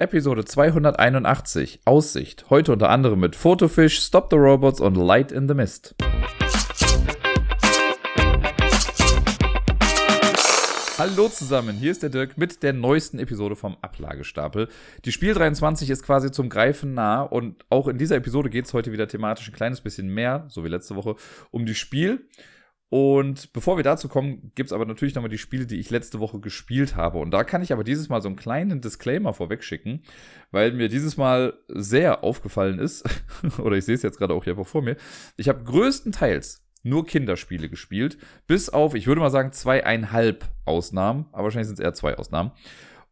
Episode 281 Aussicht. Heute unter anderem mit Photofish, Stop the Robots und Light in the Mist. Hallo zusammen, hier ist der Dirk mit der neuesten Episode vom Ablagestapel. Die Spiel 23 ist quasi zum Greifen nah und auch in dieser Episode geht es heute wieder thematisch ein kleines bisschen mehr, so wie letzte Woche, um die Spiel. Und bevor wir dazu kommen, gibt es aber natürlich nochmal die Spiele, die ich letzte Woche gespielt habe. Und da kann ich aber dieses Mal so einen kleinen Disclaimer vorweg schicken, weil mir dieses Mal sehr aufgefallen ist, oder ich sehe es jetzt gerade auch hier vor mir, ich habe größtenteils nur Kinderspiele gespielt, bis auf, ich würde mal sagen, zweieinhalb Ausnahmen, aber wahrscheinlich sind es eher zwei Ausnahmen.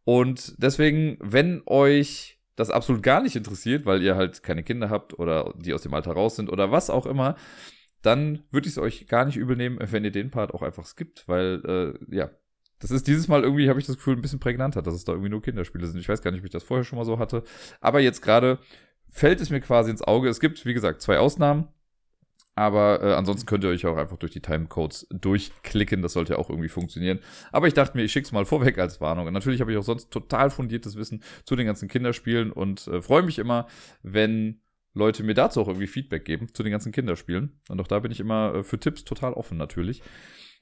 Und deswegen, wenn euch das absolut gar nicht interessiert, weil ihr halt keine Kinder habt oder die aus dem Alter raus sind oder was auch immer, dann würde ich es euch gar nicht übel nehmen, wenn ihr den Part auch einfach skippt, weil, äh, ja, das ist dieses Mal irgendwie, habe ich das Gefühl, ein bisschen prägnanter, dass es da irgendwie nur Kinderspiele sind. Ich weiß gar nicht, ob ich das vorher schon mal so hatte. Aber jetzt gerade fällt es mir quasi ins Auge. Es gibt, wie gesagt, zwei Ausnahmen. Aber äh, ansonsten könnt ihr euch auch einfach durch die Timecodes durchklicken. Das sollte ja auch irgendwie funktionieren. Aber ich dachte mir, ich schicke es mal vorweg als Warnung. Und natürlich habe ich auch sonst total fundiertes Wissen zu den ganzen Kinderspielen und äh, freue mich immer, wenn Leute mir dazu auch irgendwie Feedback geben zu den ganzen Kinderspielen. Und auch da bin ich immer äh, für Tipps total offen natürlich.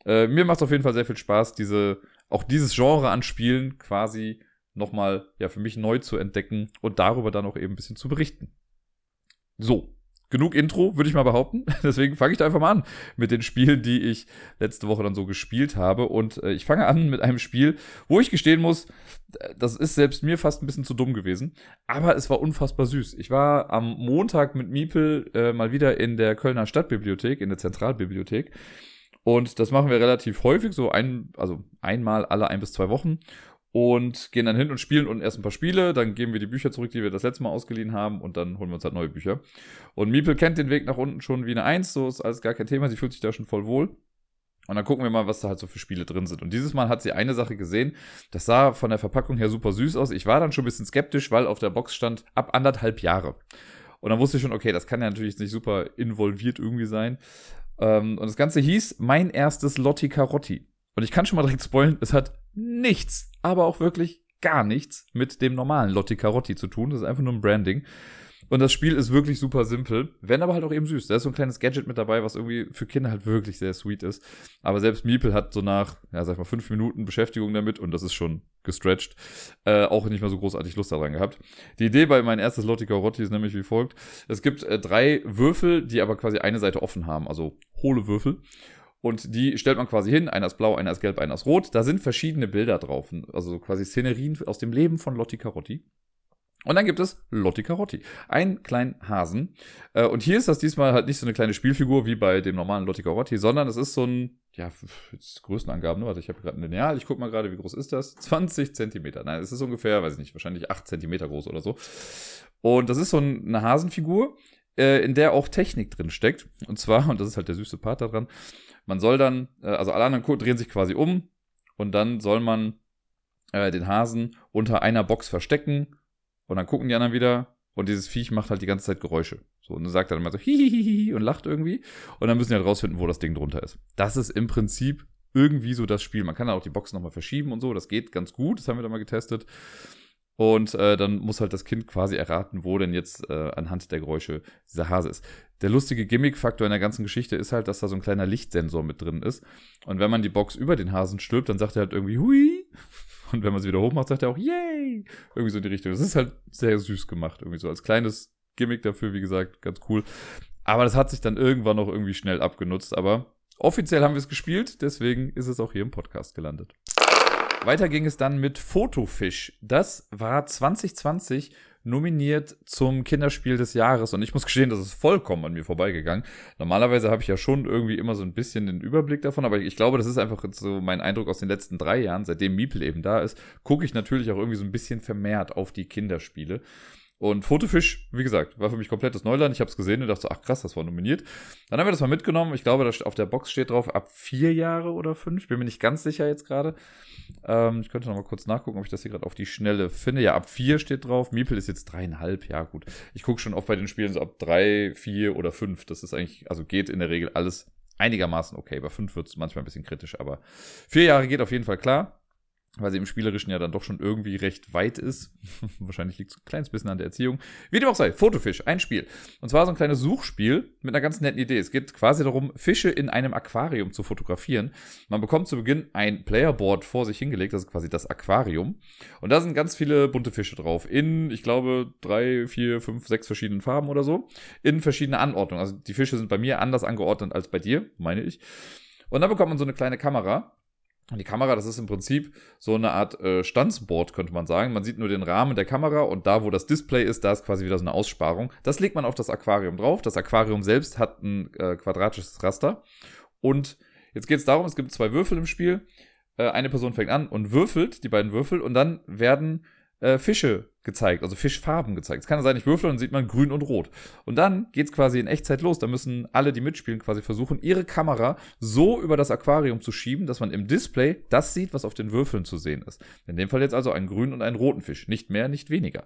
Äh, mir macht es auf jeden Fall sehr viel Spaß, diese, auch dieses Genre an Spielen quasi nochmal ja, für mich neu zu entdecken und darüber dann auch eben ein bisschen zu berichten. So, genug Intro, würde ich mal behaupten. Deswegen fange ich da einfach mal an mit den Spielen, die ich letzte Woche dann so gespielt habe. Und äh, ich fange an mit einem Spiel, wo ich gestehen muss, das ist selbst mir fast ein bisschen zu dumm gewesen. Aber es war unfassbar süß. Ich war am Montag mit Miepel äh, mal wieder in der Kölner Stadtbibliothek, in der Zentralbibliothek. Und das machen wir relativ häufig, so ein, also einmal alle ein bis zwei Wochen und gehen dann hin und spielen und erst ein paar Spiele, dann geben wir die Bücher zurück, die wir das letzte Mal ausgeliehen haben und dann holen wir uns halt neue Bücher. Und Miepel kennt den Weg nach unten schon wie eine Eins, so ist alles gar kein Thema, sie fühlt sich da schon voll wohl. Und dann gucken wir mal, was da halt so für Spiele drin sind. Und dieses Mal hat sie eine Sache gesehen, das sah von der Verpackung her super süß aus. Ich war dann schon ein bisschen skeptisch, weil auf der Box stand ab anderthalb Jahre. Und dann wusste ich schon, okay, das kann ja natürlich nicht super involviert irgendwie sein. Ähm, und das Ganze hieß Mein erstes Lotti Carotti. Und ich kann schon mal direkt spoilen, es hat nichts, aber auch wirklich gar nichts mit dem normalen Lotti Carotti zu tun. Das ist einfach nur ein Branding. Und das Spiel ist wirklich super simpel, wenn aber halt auch eben süß. Da ist so ein kleines Gadget mit dabei, was irgendwie für Kinder halt wirklich sehr sweet ist. Aber selbst Miepel hat so nach, ja, sag ich mal, fünf Minuten Beschäftigung damit und das ist schon gestretched, äh, auch nicht mehr so großartig Lust daran gehabt. Die Idee bei mein erstes Lotti Carotti ist nämlich wie folgt. Es gibt äh, drei Würfel, die aber quasi eine Seite offen haben, also hohle Würfel. Und die stellt man quasi hin. Einer ist blau, einer ist gelb, einer ist rot. Da sind verschiedene Bilder drauf. Also quasi Szenerien aus dem Leben von Lotti Carotti. Und dann gibt es Lotti Carotti, einen kleinen Hasen. Äh, und hier ist das diesmal halt nicht so eine kleine Spielfigur wie bei dem normalen Lotti Carotti, sondern es ist so ein, ja, jetzt Größenangaben, ne? Warte, ich habe gerade ein Lineal, ich gucke mal gerade, wie groß ist das? 20 Zentimeter. Nein, es ist ungefähr, weiß ich nicht, wahrscheinlich 8 Zentimeter groß oder so. Und das ist so eine Hasenfigur, äh, in der auch Technik drin steckt. Und zwar, und das ist halt der süße Part daran, man soll dann, äh, also alle anderen drehen sich quasi um und dann soll man äh, den Hasen unter einer Box verstecken und dann gucken die anderen wieder und dieses Viech macht halt die ganze Zeit Geräusche. So, und dann sagt er dann immer so hihihihi und lacht irgendwie und dann müssen die halt rausfinden, wo das Ding drunter ist. Das ist im Prinzip irgendwie so das Spiel. Man kann dann auch die Box nochmal verschieben und so, das geht ganz gut, das haben wir dann mal getestet. Und äh, dann muss halt das Kind quasi erraten, wo denn jetzt äh, anhand der Geräusche dieser Hase ist. Der lustige Gimmick-Faktor in der ganzen Geschichte ist halt, dass da so ein kleiner Lichtsensor mit drin ist. Und wenn man die Box über den Hasen stülpt, dann sagt er halt irgendwie Hui. Und wenn man sie wieder hochmacht, sagt er auch Yay. Irgendwie so in die Richtung. Das ist halt sehr süß gemacht. Irgendwie so als kleines Gimmick dafür, wie gesagt, ganz cool. Aber das hat sich dann irgendwann noch irgendwie schnell abgenutzt. Aber offiziell haben wir es gespielt, deswegen ist es auch hier im Podcast gelandet. Weiter ging es dann mit Fotofisch. Das war 2020 nominiert zum Kinderspiel des Jahres und ich muss gestehen, das ist vollkommen an mir vorbeigegangen. Normalerweise habe ich ja schon irgendwie immer so ein bisschen den Überblick davon, aber ich glaube, das ist einfach so mein Eindruck aus den letzten drei Jahren, seitdem Miepel eben da ist, gucke ich natürlich auch irgendwie so ein bisschen vermehrt auf die Kinderspiele. Und Fotofisch, wie gesagt, war für mich komplettes Neuland. Ich habe es gesehen und dachte so, ach krass, das war nominiert. Dann haben wir das mal mitgenommen. Ich glaube, da auf der Box steht drauf, ab vier Jahre oder fünf. Bin mir nicht ganz sicher jetzt gerade. Ähm, ich könnte noch mal kurz nachgucken, ob ich das hier gerade auf die Schnelle finde. Ja, ab vier steht drauf. Miepel ist jetzt dreieinhalb. Ja, gut. Ich gucke schon oft bei den Spielen so ab drei, vier oder fünf. Das ist eigentlich, also geht in der Regel alles einigermaßen okay. Bei fünf wird es manchmal ein bisschen kritisch, aber vier Jahre geht auf jeden Fall klar. Weil sie im Spielerischen ja dann doch schon irgendwie recht weit ist. Wahrscheinlich liegt es ein kleines bisschen an der Erziehung. Wie dem auch sei, Fotofisch, ein Spiel. Und zwar so ein kleines Suchspiel mit einer ganz netten Idee. Es geht quasi darum, Fische in einem Aquarium zu fotografieren. Man bekommt zu Beginn ein Playerboard vor sich hingelegt, das ist quasi das Aquarium. Und da sind ganz viele bunte Fische drauf. In, ich glaube, drei, vier, fünf, sechs verschiedenen Farben oder so. In verschiedene Anordnungen. Also die Fische sind bei mir anders angeordnet als bei dir, meine ich. Und dann bekommt man so eine kleine Kamera und die Kamera, das ist im Prinzip so eine Art äh, Stanzboard, könnte man sagen. Man sieht nur den Rahmen der Kamera und da, wo das Display ist, da ist quasi wieder so eine Aussparung. Das legt man auf das Aquarium drauf. Das Aquarium selbst hat ein äh, quadratisches Raster. Und jetzt geht es darum, es gibt zwei Würfel im Spiel. Äh, eine Person fängt an und würfelt, die beiden Würfel, und dann werden äh, Fische gezeigt, also Fischfarben gezeigt. Es kann sein, ich würfel und dann sieht man grün und rot. Und dann geht es quasi in Echtzeit los. Da müssen alle, die mitspielen, quasi versuchen, ihre Kamera so über das Aquarium zu schieben, dass man im Display das sieht, was auf den Würfeln zu sehen ist. In dem Fall jetzt also einen grünen und einen roten Fisch. Nicht mehr, nicht weniger.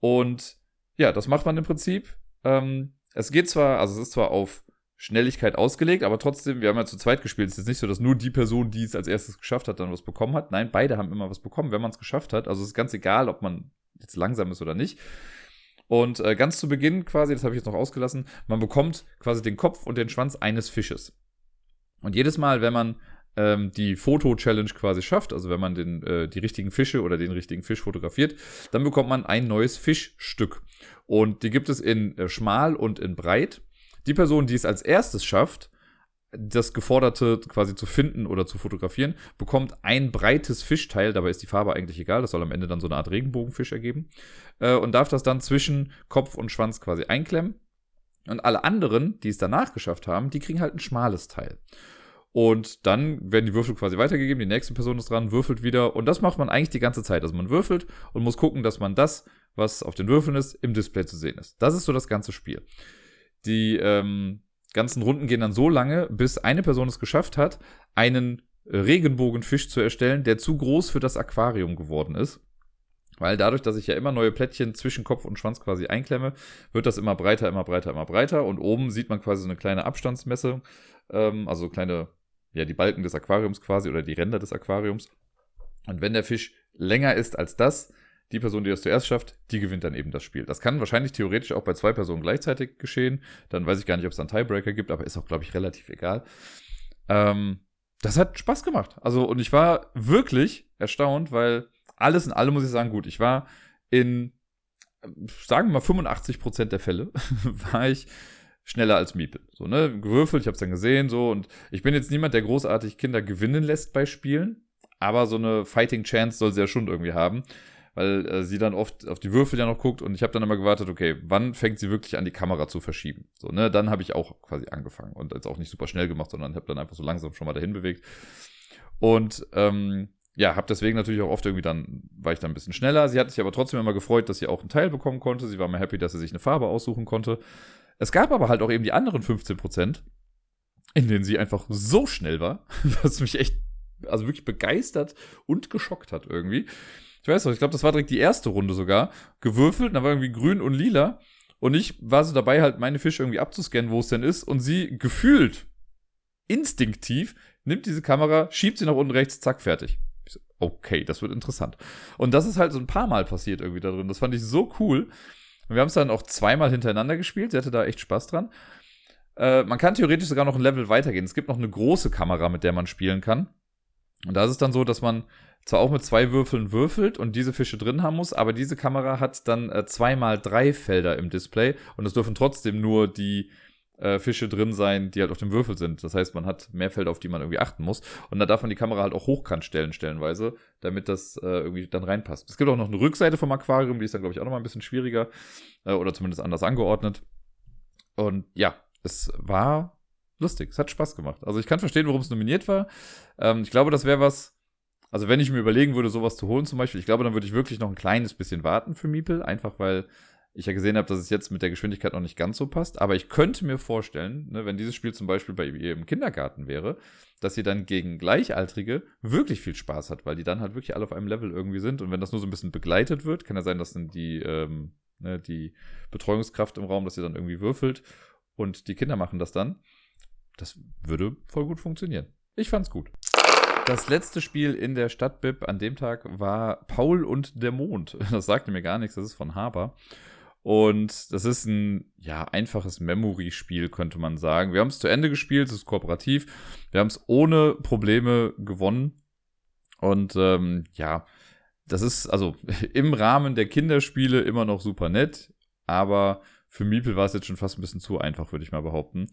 Und ja, das macht man im Prinzip. Ähm, es geht zwar, also es ist zwar auf Schnelligkeit ausgelegt, aber trotzdem, wir haben ja zu zweit gespielt. Es ist nicht so, dass nur die Person, die es als erstes geschafft hat, dann was bekommen hat. Nein, beide haben immer was bekommen, wenn man es geschafft hat. Also es ist ganz egal, ob man jetzt langsam ist oder nicht. Und äh, ganz zu Beginn quasi, das habe ich jetzt noch ausgelassen, man bekommt quasi den Kopf und den Schwanz eines Fisches. Und jedes Mal, wenn man ähm, die Foto-Challenge quasi schafft, also wenn man den, äh, die richtigen Fische oder den richtigen Fisch fotografiert, dann bekommt man ein neues Fischstück. Und die gibt es in äh, schmal und in breit. Die Person, die es als erstes schafft, das Geforderte quasi zu finden oder zu fotografieren, bekommt ein breites Fischteil, dabei ist die Farbe eigentlich egal, das soll am Ende dann so eine Art Regenbogenfisch ergeben, äh, und darf das dann zwischen Kopf und Schwanz quasi einklemmen. Und alle anderen, die es danach geschafft haben, die kriegen halt ein schmales Teil. Und dann werden die Würfel quasi weitergegeben, die nächste Person ist dran, würfelt wieder. Und das macht man eigentlich die ganze Zeit. Also man würfelt und muss gucken, dass man das, was auf den Würfeln ist, im Display zu sehen ist. Das ist so das ganze Spiel. Die ähm, ganzen Runden gehen dann so lange, bis eine Person es geschafft hat, einen Regenbogenfisch zu erstellen, der zu groß für das Aquarium geworden ist. Weil dadurch, dass ich ja immer neue Plättchen zwischen Kopf und Schwanz quasi einklemme, wird das immer breiter, immer breiter, immer breiter. Und oben sieht man quasi so eine kleine Abstandsmesse, ähm, also kleine, ja, die Balken des Aquariums quasi oder die Ränder des Aquariums. Und wenn der Fisch länger ist als das, die Person, die das zuerst schafft, die gewinnt dann eben das Spiel. Das kann wahrscheinlich theoretisch auch bei zwei Personen gleichzeitig geschehen. Dann weiß ich gar nicht, ob es einen Tiebreaker gibt, aber ist auch, glaube ich, relativ egal. Ähm, das hat Spaß gemacht. Also, und ich war wirklich erstaunt, weil alles in allem muss ich sagen, gut, ich war in, sagen wir mal, 85% der Fälle, war ich schneller als Miepel. So, ne, gewürfelt, ich habe es dann gesehen, so, und ich bin jetzt niemand, der großartig Kinder gewinnen lässt bei Spielen, aber so eine Fighting Chance soll sie ja schon irgendwie haben weil äh, sie dann oft auf die Würfel ja noch guckt und ich habe dann immer gewartet, okay, wann fängt sie wirklich an, die Kamera zu verschieben? So, ne, dann habe ich auch quasi angefangen und jetzt auch nicht super schnell gemacht, sondern habe dann einfach so langsam schon mal dahin bewegt. Und ähm, ja, habe deswegen natürlich auch oft irgendwie dann, war ich dann ein bisschen schneller. Sie hat sich aber trotzdem immer gefreut, dass sie auch einen Teil bekommen konnte. Sie war mir happy, dass sie sich eine Farbe aussuchen konnte. Es gab aber halt auch eben die anderen 15 Prozent, in denen sie einfach so schnell war, was mich echt, also wirklich begeistert und geschockt hat irgendwie. Ich weiß noch, ich glaube, das war direkt die erste Runde sogar. Gewürfelt, da war irgendwie grün und lila. Und ich war so dabei, halt meine Fische irgendwie abzuscannen, wo es denn ist. Und sie gefühlt, instinktiv, nimmt diese Kamera, schiebt sie nach unten rechts, zack, fertig. So, okay, das wird interessant. Und das ist halt so ein paar Mal passiert irgendwie da drin. Das fand ich so cool. Und wir haben es dann auch zweimal hintereinander gespielt. Sie hatte da echt Spaß dran. Äh, man kann theoretisch sogar noch ein Level weitergehen. Es gibt noch eine große Kamera, mit der man spielen kann. Und da ist es dann so, dass man zwar auch mit zwei Würfeln würfelt und diese Fische drin haben muss, aber diese Kamera hat dann äh, zweimal drei Felder im Display und es dürfen trotzdem nur die äh, Fische drin sein, die halt auf dem Würfel sind. Das heißt, man hat mehr Felder, auf die man irgendwie achten muss. Und da darf man die Kamera halt auch hochkant stellen, stellenweise, damit das äh, irgendwie dann reinpasst. Es gibt auch noch eine Rückseite vom Aquarium, die ist dann, glaube ich, auch noch mal ein bisschen schwieriger äh, oder zumindest anders angeordnet. Und ja, es war lustig. Es hat Spaß gemacht. Also ich kann verstehen, warum es nominiert war. Ähm, ich glaube, das wäre was, also wenn ich mir überlegen würde, sowas zu holen zum Beispiel, ich glaube, dann würde ich wirklich noch ein kleines bisschen warten für Miepel, einfach weil ich ja gesehen habe, dass es jetzt mit der Geschwindigkeit noch nicht ganz so passt. Aber ich könnte mir vorstellen, ne, wenn dieses Spiel zum Beispiel bei ihr im Kindergarten wäre, dass sie dann gegen Gleichaltrige wirklich viel Spaß hat, weil die dann halt wirklich alle auf einem Level irgendwie sind. Und wenn das nur so ein bisschen begleitet wird, kann ja sein, dass dann die, ähm, ne, die Betreuungskraft im Raum, dass sie dann irgendwie würfelt und die Kinder machen das dann. Das würde voll gut funktionieren. Ich fand's gut. Das letzte Spiel in der Stadtbib an dem Tag war Paul und der Mond. Das sagte mir gar nichts, das ist von Haber. Und das ist ein ja, einfaches Memory-Spiel, könnte man sagen. Wir haben es zu Ende gespielt, es ist kooperativ. Wir haben es ohne Probleme gewonnen. Und ähm, ja, das ist also im Rahmen der Kinderspiele immer noch super nett. Aber für Miepel war es jetzt schon fast ein bisschen zu einfach, würde ich mal behaupten.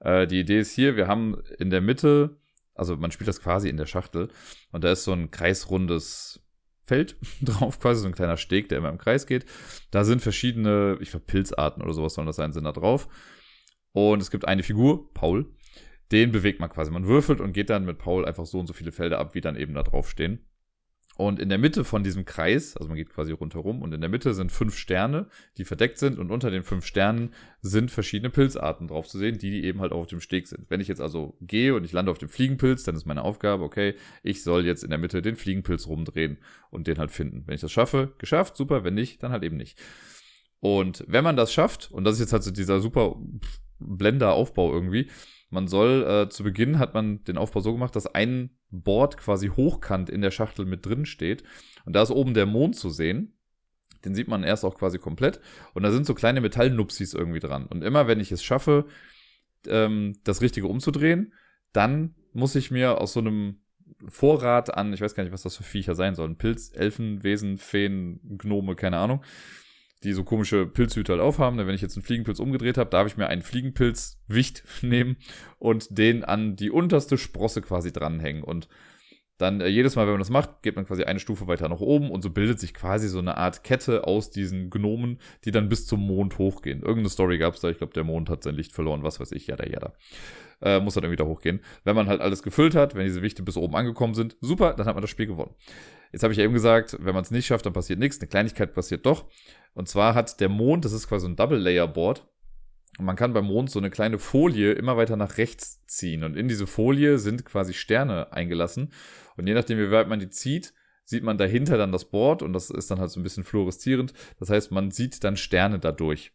Äh, die Idee ist hier, wir haben in der Mitte, also man spielt das quasi in der Schachtel. Und da ist so ein kreisrundes Feld drauf, quasi so ein kleiner Steg, der immer im Kreis geht. Da sind verschiedene, ich glaube, Pilzarten oder sowas sollen das sein, sind da drauf. Und es gibt eine Figur, Paul. Den bewegt man quasi. Man würfelt und geht dann mit Paul einfach so und so viele Felder ab, wie dann eben da drauf stehen. Und in der Mitte von diesem Kreis, also man geht quasi rundherum, und in der Mitte sind fünf Sterne, die verdeckt sind, und unter den fünf Sternen sind verschiedene Pilzarten drauf zu sehen, die eben halt auch auf dem Steg sind. Wenn ich jetzt also gehe und ich lande auf dem Fliegenpilz, dann ist meine Aufgabe, okay, ich soll jetzt in der Mitte den Fliegenpilz rumdrehen und den halt finden. Wenn ich das schaffe, geschafft, super, wenn nicht, dann halt eben nicht. Und wenn man das schafft, und das ist jetzt halt so dieser super Blender-Aufbau irgendwie, man soll, äh, zu Beginn hat man den Aufbau so gemacht, dass ein Board quasi hochkant in der Schachtel mit drin steht. Und da ist oben der Mond zu sehen. Den sieht man erst auch quasi komplett. Und da sind so kleine Metallnupsis irgendwie dran. Und immer wenn ich es schaffe, ähm, das Richtige umzudrehen, dann muss ich mir aus so einem Vorrat an, ich weiß gar nicht, was das für Viecher sein sollen, Pilz, Elfen, Wesen, Feen, Gnome, keine Ahnung, die so komische Pilzhüte halt aufhaben. Wenn ich jetzt einen Fliegenpilz umgedreht habe, darf ich mir einen Fliegenpilzwicht nehmen und den an die unterste Sprosse quasi dranhängen. Und dann äh, jedes Mal, wenn man das macht, geht man quasi eine Stufe weiter nach oben und so bildet sich quasi so eine Art Kette aus diesen Gnomen, die dann bis zum Mond hochgehen. Irgendeine Story gab es da, ich glaube, der Mond hat sein Licht verloren, was weiß ich, jada, jada. Äh, muss dann irgendwie da hochgehen. Wenn man halt alles gefüllt hat, wenn diese Wichte bis oben angekommen sind, super, dann hat man das Spiel gewonnen. Jetzt habe ich ja eben gesagt, wenn man es nicht schafft, dann passiert nichts. Eine Kleinigkeit passiert doch. Und zwar hat der Mond, das ist quasi ein Double-Layer-Board, und man kann beim Mond so eine kleine Folie immer weiter nach rechts ziehen. Und in diese Folie sind quasi Sterne eingelassen. Und je nachdem, wie weit man die zieht, sieht man dahinter dann das Board. Und das ist dann halt so ein bisschen fluoreszierend. Das heißt, man sieht dann Sterne dadurch.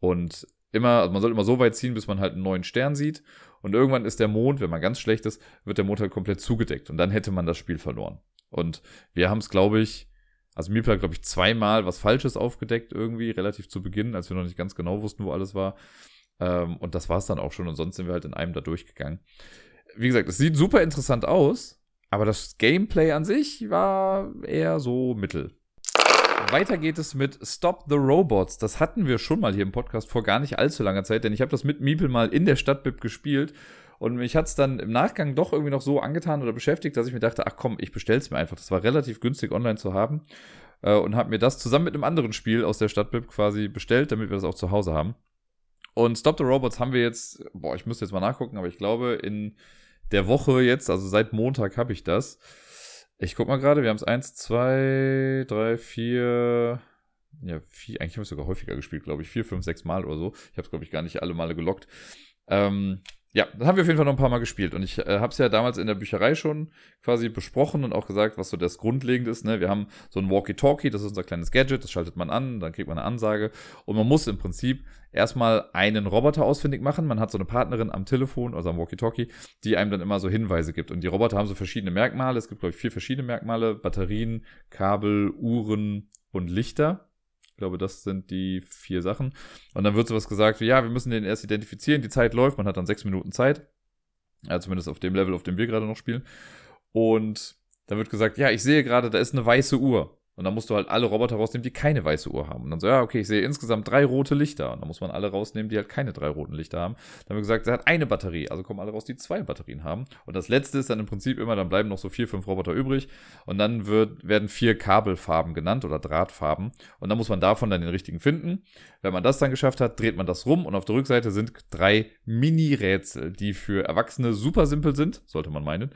Und immer, also man soll immer so weit ziehen, bis man halt einen neuen Stern sieht. Und irgendwann ist der Mond, wenn man ganz schlecht ist, wird der Mond halt komplett zugedeckt. Und dann hätte man das Spiel verloren. Und wir haben es, glaube ich, also Miepel hat, glaube ich, zweimal was Falsches aufgedeckt irgendwie, relativ zu Beginn, als wir noch nicht ganz genau wussten, wo alles war. Ähm, und das war es dann auch schon und sonst sind wir halt in einem da durchgegangen. Wie gesagt, es sieht super interessant aus, aber das Gameplay an sich war eher so mittel. Weiter geht es mit Stop the Robots. Das hatten wir schon mal hier im Podcast vor gar nicht allzu langer Zeit, denn ich habe das mit Miepel mal in der Stadtbib gespielt und mich hat es dann im Nachgang doch irgendwie noch so angetan oder beschäftigt, dass ich mir dachte, ach komm, ich bestell's mir einfach. Das war relativ günstig online zu haben. Äh, und habe mir das zusammen mit einem anderen Spiel aus der Stadtbib quasi bestellt, damit wir das auch zu Hause haben. Und Stop the Robots haben wir jetzt, boah, ich müsste jetzt mal nachgucken, aber ich glaube, in der Woche jetzt, also seit Montag habe ich das. Ich guck mal gerade, wir haben es 1, 2, 3, 4, ja, vier, eigentlich habe ich sogar häufiger gespielt, glaube ich. Vier, fünf, sechs Mal oder so. Ich habe es, glaube ich, gar nicht alle Male gelockt. Ähm, ja, das haben wir auf jeden Fall noch ein paar Mal gespielt. Und ich äh, habe es ja damals in der Bücherei schon quasi besprochen und auch gesagt, was so das Grundlegende ist. Ne? Wir haben so ein Walkie-Talkie, das ist unser kleines Gadget, das schaltet man an, dann kriegt man eine Ansage. Und man muss im Prinzip erstmal einen Roboter ausfindig machen. Man hat so eine Partnerin am Telefon, also am Walkie-Talkie, die einem dann immer so Hinweise gibt. Und die Roboter haben so verschiedene Merkmale. Es gibt, glaube ich, vier verschiedene Merkmale. Batterien, Kabel, Uhren und Lichter glaube, das sind die vier Sachen. Und dann wird sowas gesagt wie, ja, wir müssen den erst identifizieren, die Zeit läuft, man hat dann sechs Minuten Zeit. Ja, zumindest auf dem Level, auf dem wir gerade noch spielen. Und dann wird gesagt, ja, ich sehe gerade, da ist eine weiße Uhr. Und dann musst du halt alle Roboter rausnehmen, die keine weiße Uhr haben. Und dann so, ja, okay, ich sehe insgesamt drei rote Lichter. Und dann muss man alle rausnehmen, die halt keine drei roten Lichter haben. Dann haben wir gesagt, er hat eine Batterie. Also kommen alle raus, die zwei Batterien haben. Und das letzte ist dann im Prinzip immer, dann bleiben noch so vier, fünf Roboter übrig. Und dann wird, werden vier Kabelfarben genannt oder Drahtfarben. Und dann muss man davon dann den richtigen finden. Wenn man das dann geschafft hat, dreht man das rum. Und auf der Rückseite sind drei Mini-Rätsel, die für Erwachsene super simpel sind, sollte man meinen.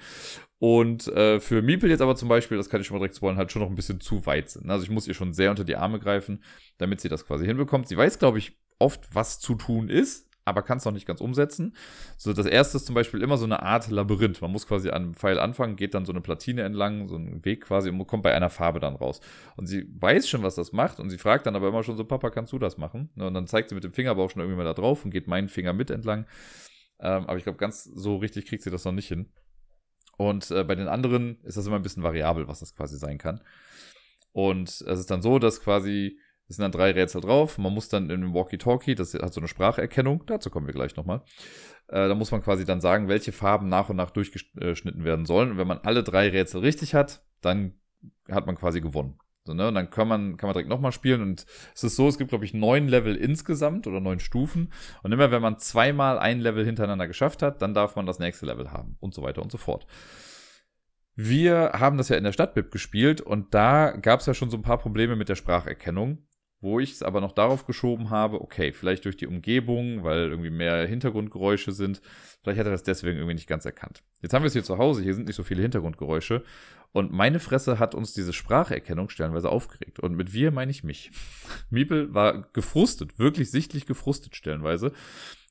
Und äh, für Miepel jetzt aber zum Beispiel, das kann ich schon mal direkt spoilern, halt schon noch ein bisschen zu weit sind. Also ich muss ihr schon sehr unter die Arme greifen, damit sie das quasi hinbekommt. Sie weiß, glaube ich, oft, was zu tun ist, aber kann es noch nicht ganz umsetzen. So, das erste ist zum Beispiel immer so eine Art Labyrinth. Man muss quasi an einem Pfeil anfangen, geht dann so eine Platine entlang, so einen Weg quasi und kommt bei einer Farbe dann raus. Und sie weiß schon, was das macht und sie fragt dann aber immer schon so, Papa, kannst du das machen? Und dann zeigt sie mit dem Finger aber auch schon irgendwie mal da drauf und geht meinen Finger mit entlang. Ähm, aber ich glaube, ganz so richtig kriegt sie das noch nicht hin. Und äh, bei den anderen ist das immer ein bisschen variabel, was das quasi sein kann. Und es ist dann so, dass quasi, es sind dann drei Rätsel drauf. Man muss dann in dem Walkie-Talkie, das hat so eine Spracherkennung, dazu kommen wir gleich nochmal. Äh, da muss man quasi dann sagen, welche Farben nach und nach durchgeschnitten werden sollen. Und wenn man alle drei Rätsel richtig hat, dann hat man quasi gewonnen. So, ne? Und dann kann man, kann man direkt nochmal spielen. Und es ist so, es gibt, glaube ich, neun Level insgesamt oder neun Stufen. Und immer wenn man zweimal ein Level hintereinander geschafft hat, dann darf man das nächste Level haben und so weiter und so fort. Wir haben das ja in der Stadtbib gespielt und da gab es ja schon so ein paar Probleme mit der Spracherkennung wo ich es aber noch darauf geschoben habe, okay, vielleicht durch die Umgebung, weil irgendwie mehr Hintergrundgeräusche sind, vielleicht hat er das deswegen irgendwie nicht ganz erkannt. Jetzt haben wir es hier zu Hause, hier sind nicht so viele Hintergrundgeräusche und meine Fresse hat uns diese Spracherkennung stellenweise aufgeregt und mit wir meine ich mich. Miepel war gefrustet, wirklich sichtlich gefrustet stellenweise.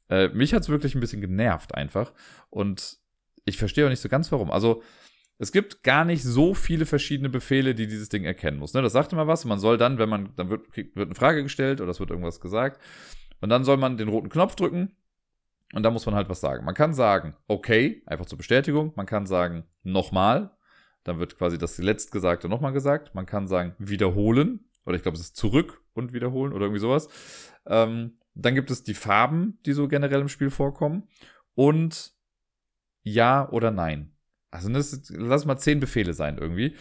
Äh, mich hat es wirklich ein bisschen genervt einfach und ich verstehe auch nicht so ganz warum. Also es gibt gar nicht so viele verschiedene Befehle, die dieses Ding erkennen muss. Ne? Das sagt immer was. Man soll dann, wenn man, dann wird, wird eine Frage gestellt oder es wird irgendwas gesagt. Und dann soll man den roten Knopf drücken und da muss man halt was sagen. Man kann sagen, okay, einfach zur Bestätigung. Man kann sagen, nochmal. Dann wird quasi das letztgesagte nochmal gesagt. Man kann sagen, wiederholen. Oder ich glaube, es ist zurück und wiederholen oder irgendwie sowas. Ähm, dann gibt es die Farben, die so generell im Spiel vorkommen. Und ja oder nein. Also das, lass mal zehn Befehle sein irgendwie.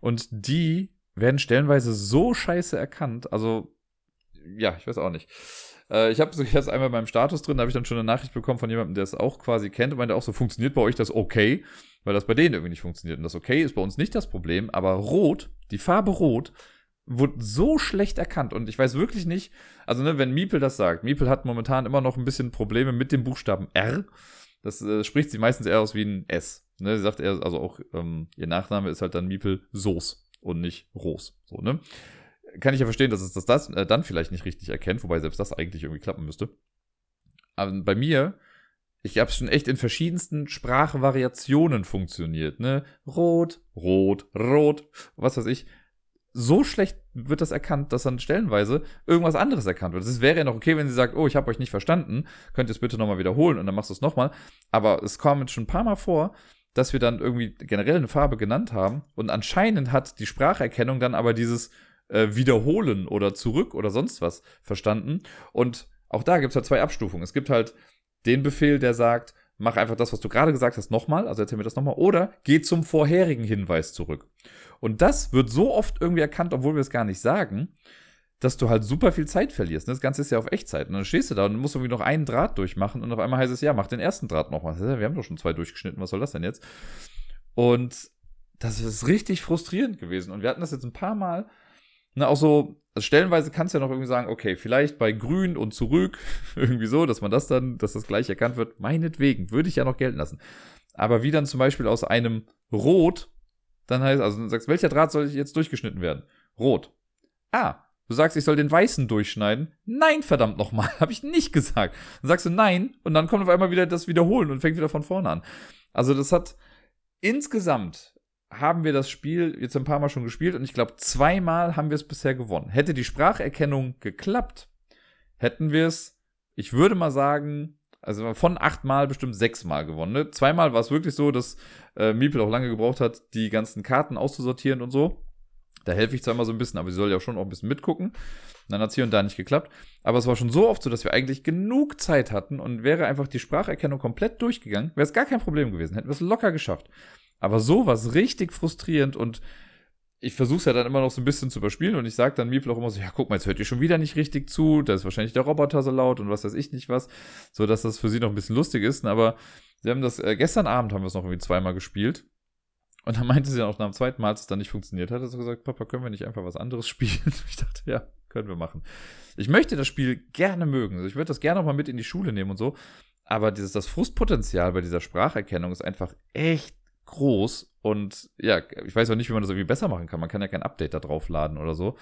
Und die werden stellenweise so scheiße erkannt. Also, ja, ich weiß auch nicht. Äh, ich habe jetzt einmal beim Status drin, da habe ich dann schon eine Nachricht bekommen von jemandem, der es auch quasi kennt und meinte auch so, funktioniert bei euch das okay? Weil das bei denen irgendwie nicht funktioniert. Und das okay ist bei uns nicht das Problem, aber rot, die Farbe rot, wurde so schlecht erkannt und ich weiß wirklich nicht, also ne, wenn Miepel das sagt, Miepel hat momentan immer noch ein bisschen Probleme mit dem Buchstaben R. Das äh, spricht sie meistens eher aus wie ein S. Ne, sie sagt er, also auch ähm, ihr Nachname ist halt dann Miepel Soos und nicht Ros. So, ne? Kann ich ja verstehen, dass es das, das äh, dann vielleicht nicht richtig erkennt, wobei selbst das eigentlich irgendwie klappen müsste. Aber bei mir, ich habe schon echt in verschiedensten Sprachvariationen funktioniert, ne? Rot, rot, rot, was weiß ich so schlecht wird das erkannt, dass dann stellenweise irgendwas anderes erkannt wird. Es wäre ja noch okay, wenn sie sagt, oh, ich habe euch nicht verstanden, könnt ihr es bitte nochmal wiederholen und dann machst du es nochmal. Aber es kam jetzt schon ein paar Mal vor, dass wir dann irgendwie generell eine Farbe genannt haben und anscheinend hat die Spracherkennung dann aber dieses äh, Wiederholen oder zurück oder sonst was verstanden. Und auch da gibt es halt zwei Abstufungen. Es gibt halt den Befehl, der sagt, mach einfach das, was du gerade gesagt hast, nochmal, also erzähl mir das nochmal, oder geh zum vorherigen Hinweis zurück. Und das wird so oft irgendwie erkannt, obwohl wir es gar nicht sagen, dass du halt super viel Zeit verlierst. Das Ganze ist ja auf Echtzeit. Und dann stehst du da und musst irgendwie noch einen Draht durchmachen und auf einmal heißt es, ja, mach den ersten Draht nochmal. Wir haben doch schon zwei durchgeschnitten, was soll das denn jetzt? Und das ist richtig frustrierend gewesen. Und wir hatten das jetzt ein paar Mal. Ne, auch so, also stellenweise kannst du ja noch irgendwie sagen, okay, vielleicht bei grün und zurück, irgendwie so, dass man das dann, dass das gleich erkannt wird. Meinetwegen, würde ich ja noch gelten lassen. Aber wie dann zum Beispiel aus einem Rot, dann heißt, also du sagst, welcher Draht soll jetzt durchgeschnitten werden? Rot. Ah, Du sagst, ich soll den weißen durchschneiden. Nein, verdammt nochmal, habe ich nicht gesagt. Dann sagst du nein und dann kommt auf einmal wieder das Wiederholen und fängt wieder von vorne an. Also das hat insgesamt haben wir das Spiel jetzt ein paar Mal schon gespielt und ich glaube zweimal haben wir es bisher gewonnen. Hätte die Spracherkennung geklappt, hätten wir es, ich würde mal sagen, also von achtmal bestimmt sechsmal gewonnen. Ne? Zweimal war es wirklich so, dass äh, Miepel auch lange gebraucht hat, die ganzen Karten auszusortieren und so. Da helfe ich zwar immer so ein bisschen, aber sie soll ja schon auch ein bisschen mitgucken. dann hat es hier und da nicht geklappt. Aber es war schon so oft so, dass wir eigentlich genug Zeit hatten und wäre einfach die Spracherkennung komplett durchgegangen, wäre es gar kein Problem gewesen. Hätten wir es locker geschafft. Aber so war es richtig frustrierend und ich versuche es ja dann immer noch so ein bisschen zu überspielen und ich sage dann Miepel auch immer so, ja, guck mal, jetzt hört ihr schon wieder nicht richtig zu, da ist wahrscheinlich der Roboter so laut und was weiß ich nicht was, so dass das für sie noch ein bisschen lustig ist. Aber sie haben das, äh, gestern Abend haben wir es noch irgendwie zweimal gespielt und dann meinte sie auch nach dem zweiten Mal, als es dann nicht funktioniert hat, hat sie gesagt, Papa, können wir nicht einfach was anderes spielen? Ich dachte, ja, können wir machen. Ich möchte das Spiel gerne mögen. Also ich würde das gerne auch mal mit in die Schule nehmen und so. Aber dieses, das Frustpotenzial bei dieser Spracherkennung ist einfach echt groß. Und ja, ich weiß auch nicht, wie man das irgendwie besser machen kann. Man kann ja kein Update da drauf laden oder so.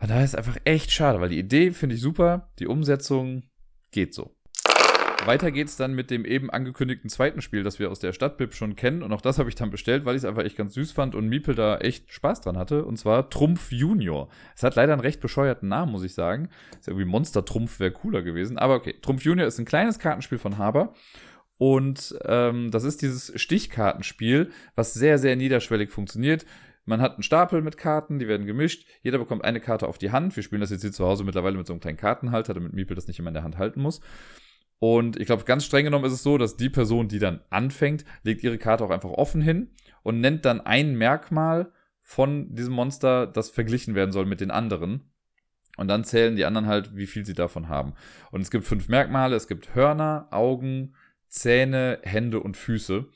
Und da ist einfach echt schade, weil die Idee finde ich super, die Umsetzung geht so. Weiter geht's dann mit dem eben angekündigten zweiten Spiel, das wir aus der Stadtbib schon kennen. Und auch das habe ich dann bestellt, weil ich es einfach echt ganz süß fand und Miepel da echt Spaß dran hatte. Und zwar Trumpf Junior. Es hat leider einen recht bescheuerten Namen, muss ich sagen. Ist irgendwie Monster Trumpf wäre cooler gewesen. Aber okay, Trumpf Junior ist ein kleines Kartenspiel von Haber. Und ähm, das ist dieses Stichkartenspiel, was sehr, sehr niederschwellig funktioniert. Man hat einen Stapel mit Karten, die werden gemischt. Jeder bekommt eine Karte auf die Hand. Wir spielen das jetzt hier zu Hause mittlerweile mit so einem kleinen Kartenhalter, damit Miepel das nicht immer in der Hand halten muss. Und ich glaube, ganz streng genommen ist es so, dass die Person, die dann anfängt, legt ihre Karte auch einfach offen hin und nennt dann ein Merkmal von diesem Monster, das verglichen werden soll mit den anderen. Und dann zählen die anderen halt, wie viel sie davon haben. Und es gibt fünf Merkmale. Es gibt Hörner, Augen, Zähne, Hände und Füße.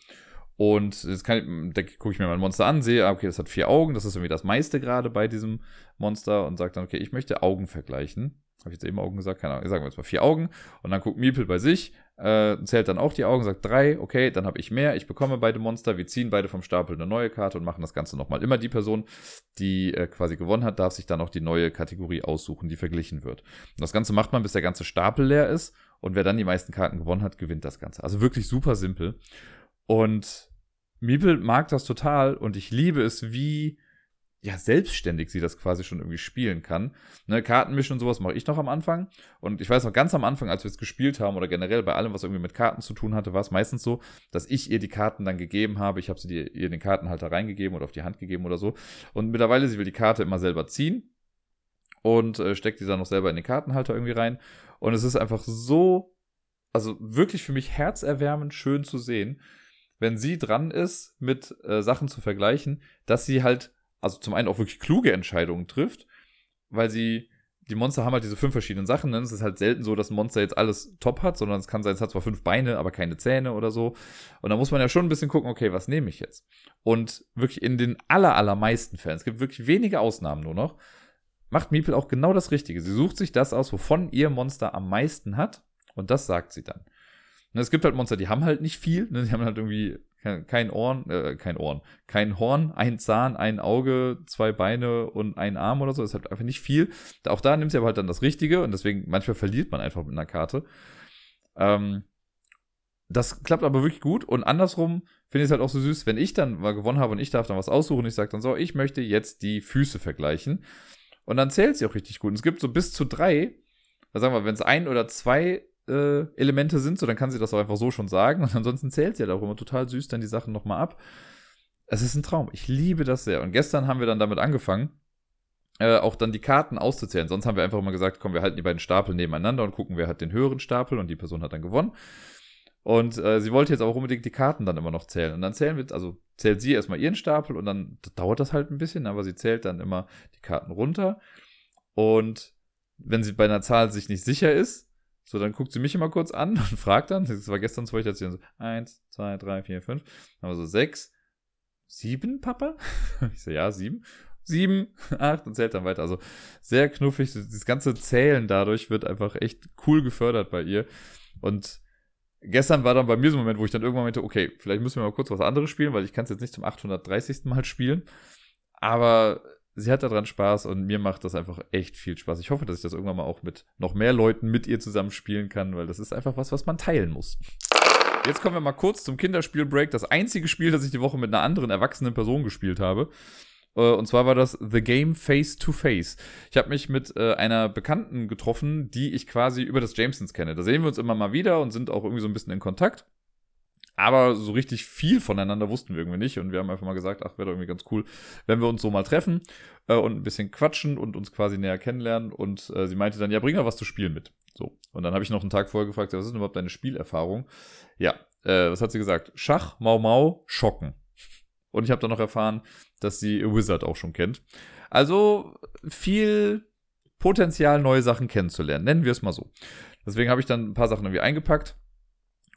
Und jetzt kann, da gucke ich mir mein Monster an, sehe, ah, okay, das hat vier Augen, das ist irgendwie das meiste gerade bei diesem Monster und sage dann, okay, ich möchte Augen vergleichen. Habe ich jetzt eben Augen gesagt? Keine Ahnung. Sagen wir jetzt mal vier Augen. Und dann guckt Miepel bei sich, äh, zählt dann auch die Augen, sagt drei, okay, dann habe ich mehr, ich bekomme beide Monster, wir ziehen beide vom Stapel eine neue Karte und machen das Ganze nochmal. Immer die Person, die äh, quasi gewonnen hat, darf sich dann auch die neue Kategorie aussuchen, die verglichen wird. Und das Ganze macht man, bis der ganze Stapel leer ist. Und wer dann die meisten Karten gewonnen hat, gewinnt das Ganze. Also wirklich super simpel. Und Miepel mag das total und ich liebe es, wie ja, selbstständig sie das quasi schon irgendwie spielen kann. Ne, Kartenmischen und sowas mache ich noch am Anfang. Und ich weiß noch ganz am Anfang, als wir es gespielt haben oder generell bei allem, was irgendwie mit Karten zu tun hatte, war es meistens so, dass ich ihr die Karten dann gegeben habe. Ich habe sie die, ihr den Kartenhalter reingegeben oder auf die Hand gegeben oder so. Und mittlerweile, sie will die Karte immer selber ziehen und äh, steckt die dann noch selber in den Kartenhalter irgendwie rein. Und es ist einfach so, also wirklich für mich herzerwärmend schön zu sehen, wenn sie dran ist, mit äh, Sachen zu vergleichen, dass sie halt also zum einen auch wirklich kluge Entscheidungen trifft, weil sie, die Monster haben halt diese fünf verschiedenen Sachen. Ne? Es ist halt selten so, dass ein Monster jetzt alles top hat, sondern es kann sein, es hat zwar fünf Beine, aber keine Zähne oder so. Und da muss man ja schon ein bisschen gucken, okay, was nehme ich jetzt? Und wirklich in den aller, allermeisten Fällen, es gibt wirklich wenige Ausnahmen nur noch, macht Meeple auch genau das Richtige. Sie sucht sich das aus, wovon ihr Monster am meisten hat und das sagt sie dann. Und es gibt halt Monster, die haben halt nicht viel. Ne? Die haben halt irgendwie kein Ohren, äh, kein Ohren, kein Horn, ein Zahn, ein Auge, zwei Beine und ein Arm oder so. Das ist halt einfach nicht viel. Auch da nimmt sie aber halt dann das Richtige und deswegen manchmal verliert man einfach mit einer Karte. Ähm, das klappt aber wirklich gut und andersrum finde ich es halt auch so süß, wenn ich dann mal gewonnen habe und ich darf dann was aussuchen ich sage dann so, ich möchte jetzt die Füße vergleichen und dann zählt sie auch richtig gut. Und es gibt so bis zu drei, sagen wir, wenn es ein oder zwei äh, Elemente sind, so dann kann sie das auch einfach so schon sagen. Und ansonsten zählt sie halt auch immer total süß dann die Sachen nochmal ab. Es ist ein Traum. Ich liebe das sehr. Und gestern haben wir dann damit angefangen, äh, auch dann die Karten auszuzählen. Sonst haben wir einfach immer gesagt, komm, wir halten die beiden Stapel nebeneinander und gucken, wer hat den höheren Stapel und die Person hat dann gewonnen. Und äh, sie wollte jetzt auch unbedingt die Karten dann immer noch zählen. Und dann zählen wir, also zählt sie erstmal ihren Stapel und dann dauert das halt ein bisschen, aber sie zählt dann immer die Karten runter. Und wenn sie bei einer Zahl sich nicht sicher ist, so, dann guckt sie mich immer kurz an und fragt dann, das war gestern, zwei, ich erzählen, so, eins, zwei, drei, vier, fünf, dann haben wir so sechs, sieben, Papa? Ich so, ja, sieben. Sieben, acht und zählt dann weiter. Also sehr knuffig. Das ganze Zählen dadurch wird einfach echt cool gefördert bei ihr. Und gestern war dann bei mir so ein Moment, wo ich dann irgendwann meinte, okay, vielleicht müssen wir mal kurz was anderes spielen, weil ich kann es jetzt nicht zum 830. Mal spielen. Aber sie hat daran Spaß und mir macht das einfach echt viel Spaß. Ich hoffe, dass ich das irgendwann mal auch mit noch mehr Leuten mit ihr zusammen spielen kann, weil das ist einfach was, was man teilen muss. Jetzt kommen wir mal kurz zum Kinderspiel-Break. Das einzige Spiel, das ich die Woche mit einer anderen erwachsenen Person gespielt habe. Äh, und zwar war das The Game Face to Face. Ich habe mich mit äh, einer Bekannten getroffen, die ich quasi über das Jamesons kenne. Da sehen wir uns immer mal wieder und sind auch irgendwie so ein bisschen in Kontakt. Aber so richtig viel voneinander wussten wir irgendwie nicht. Und wir haben einfach mal gesagt, ach, wäre doch irgendwie ganz cool, wenn wir uns so mal treffen äh, und ein bisschen quatschen und uns quasi näher kennenlernen. Und äh, sie meinte dann, ja, bring mal was zu spielen mit. So. Und dann habe ich noch einen Tag vorher gefragt, was ist denn überhaupt deine Spielerfahrung? Ja, äh, was hat sie gesagt? Schach, Mau Mau, Schocken. Und ich habe dann noch erfahren, dass sie Wizard auch schon kennt. Also viel Potenzial, neue Sachen kennenzulernen. Nennen wir es mal so. Deswegen habe ich dann ein paar Sachen irgendwie eingepackt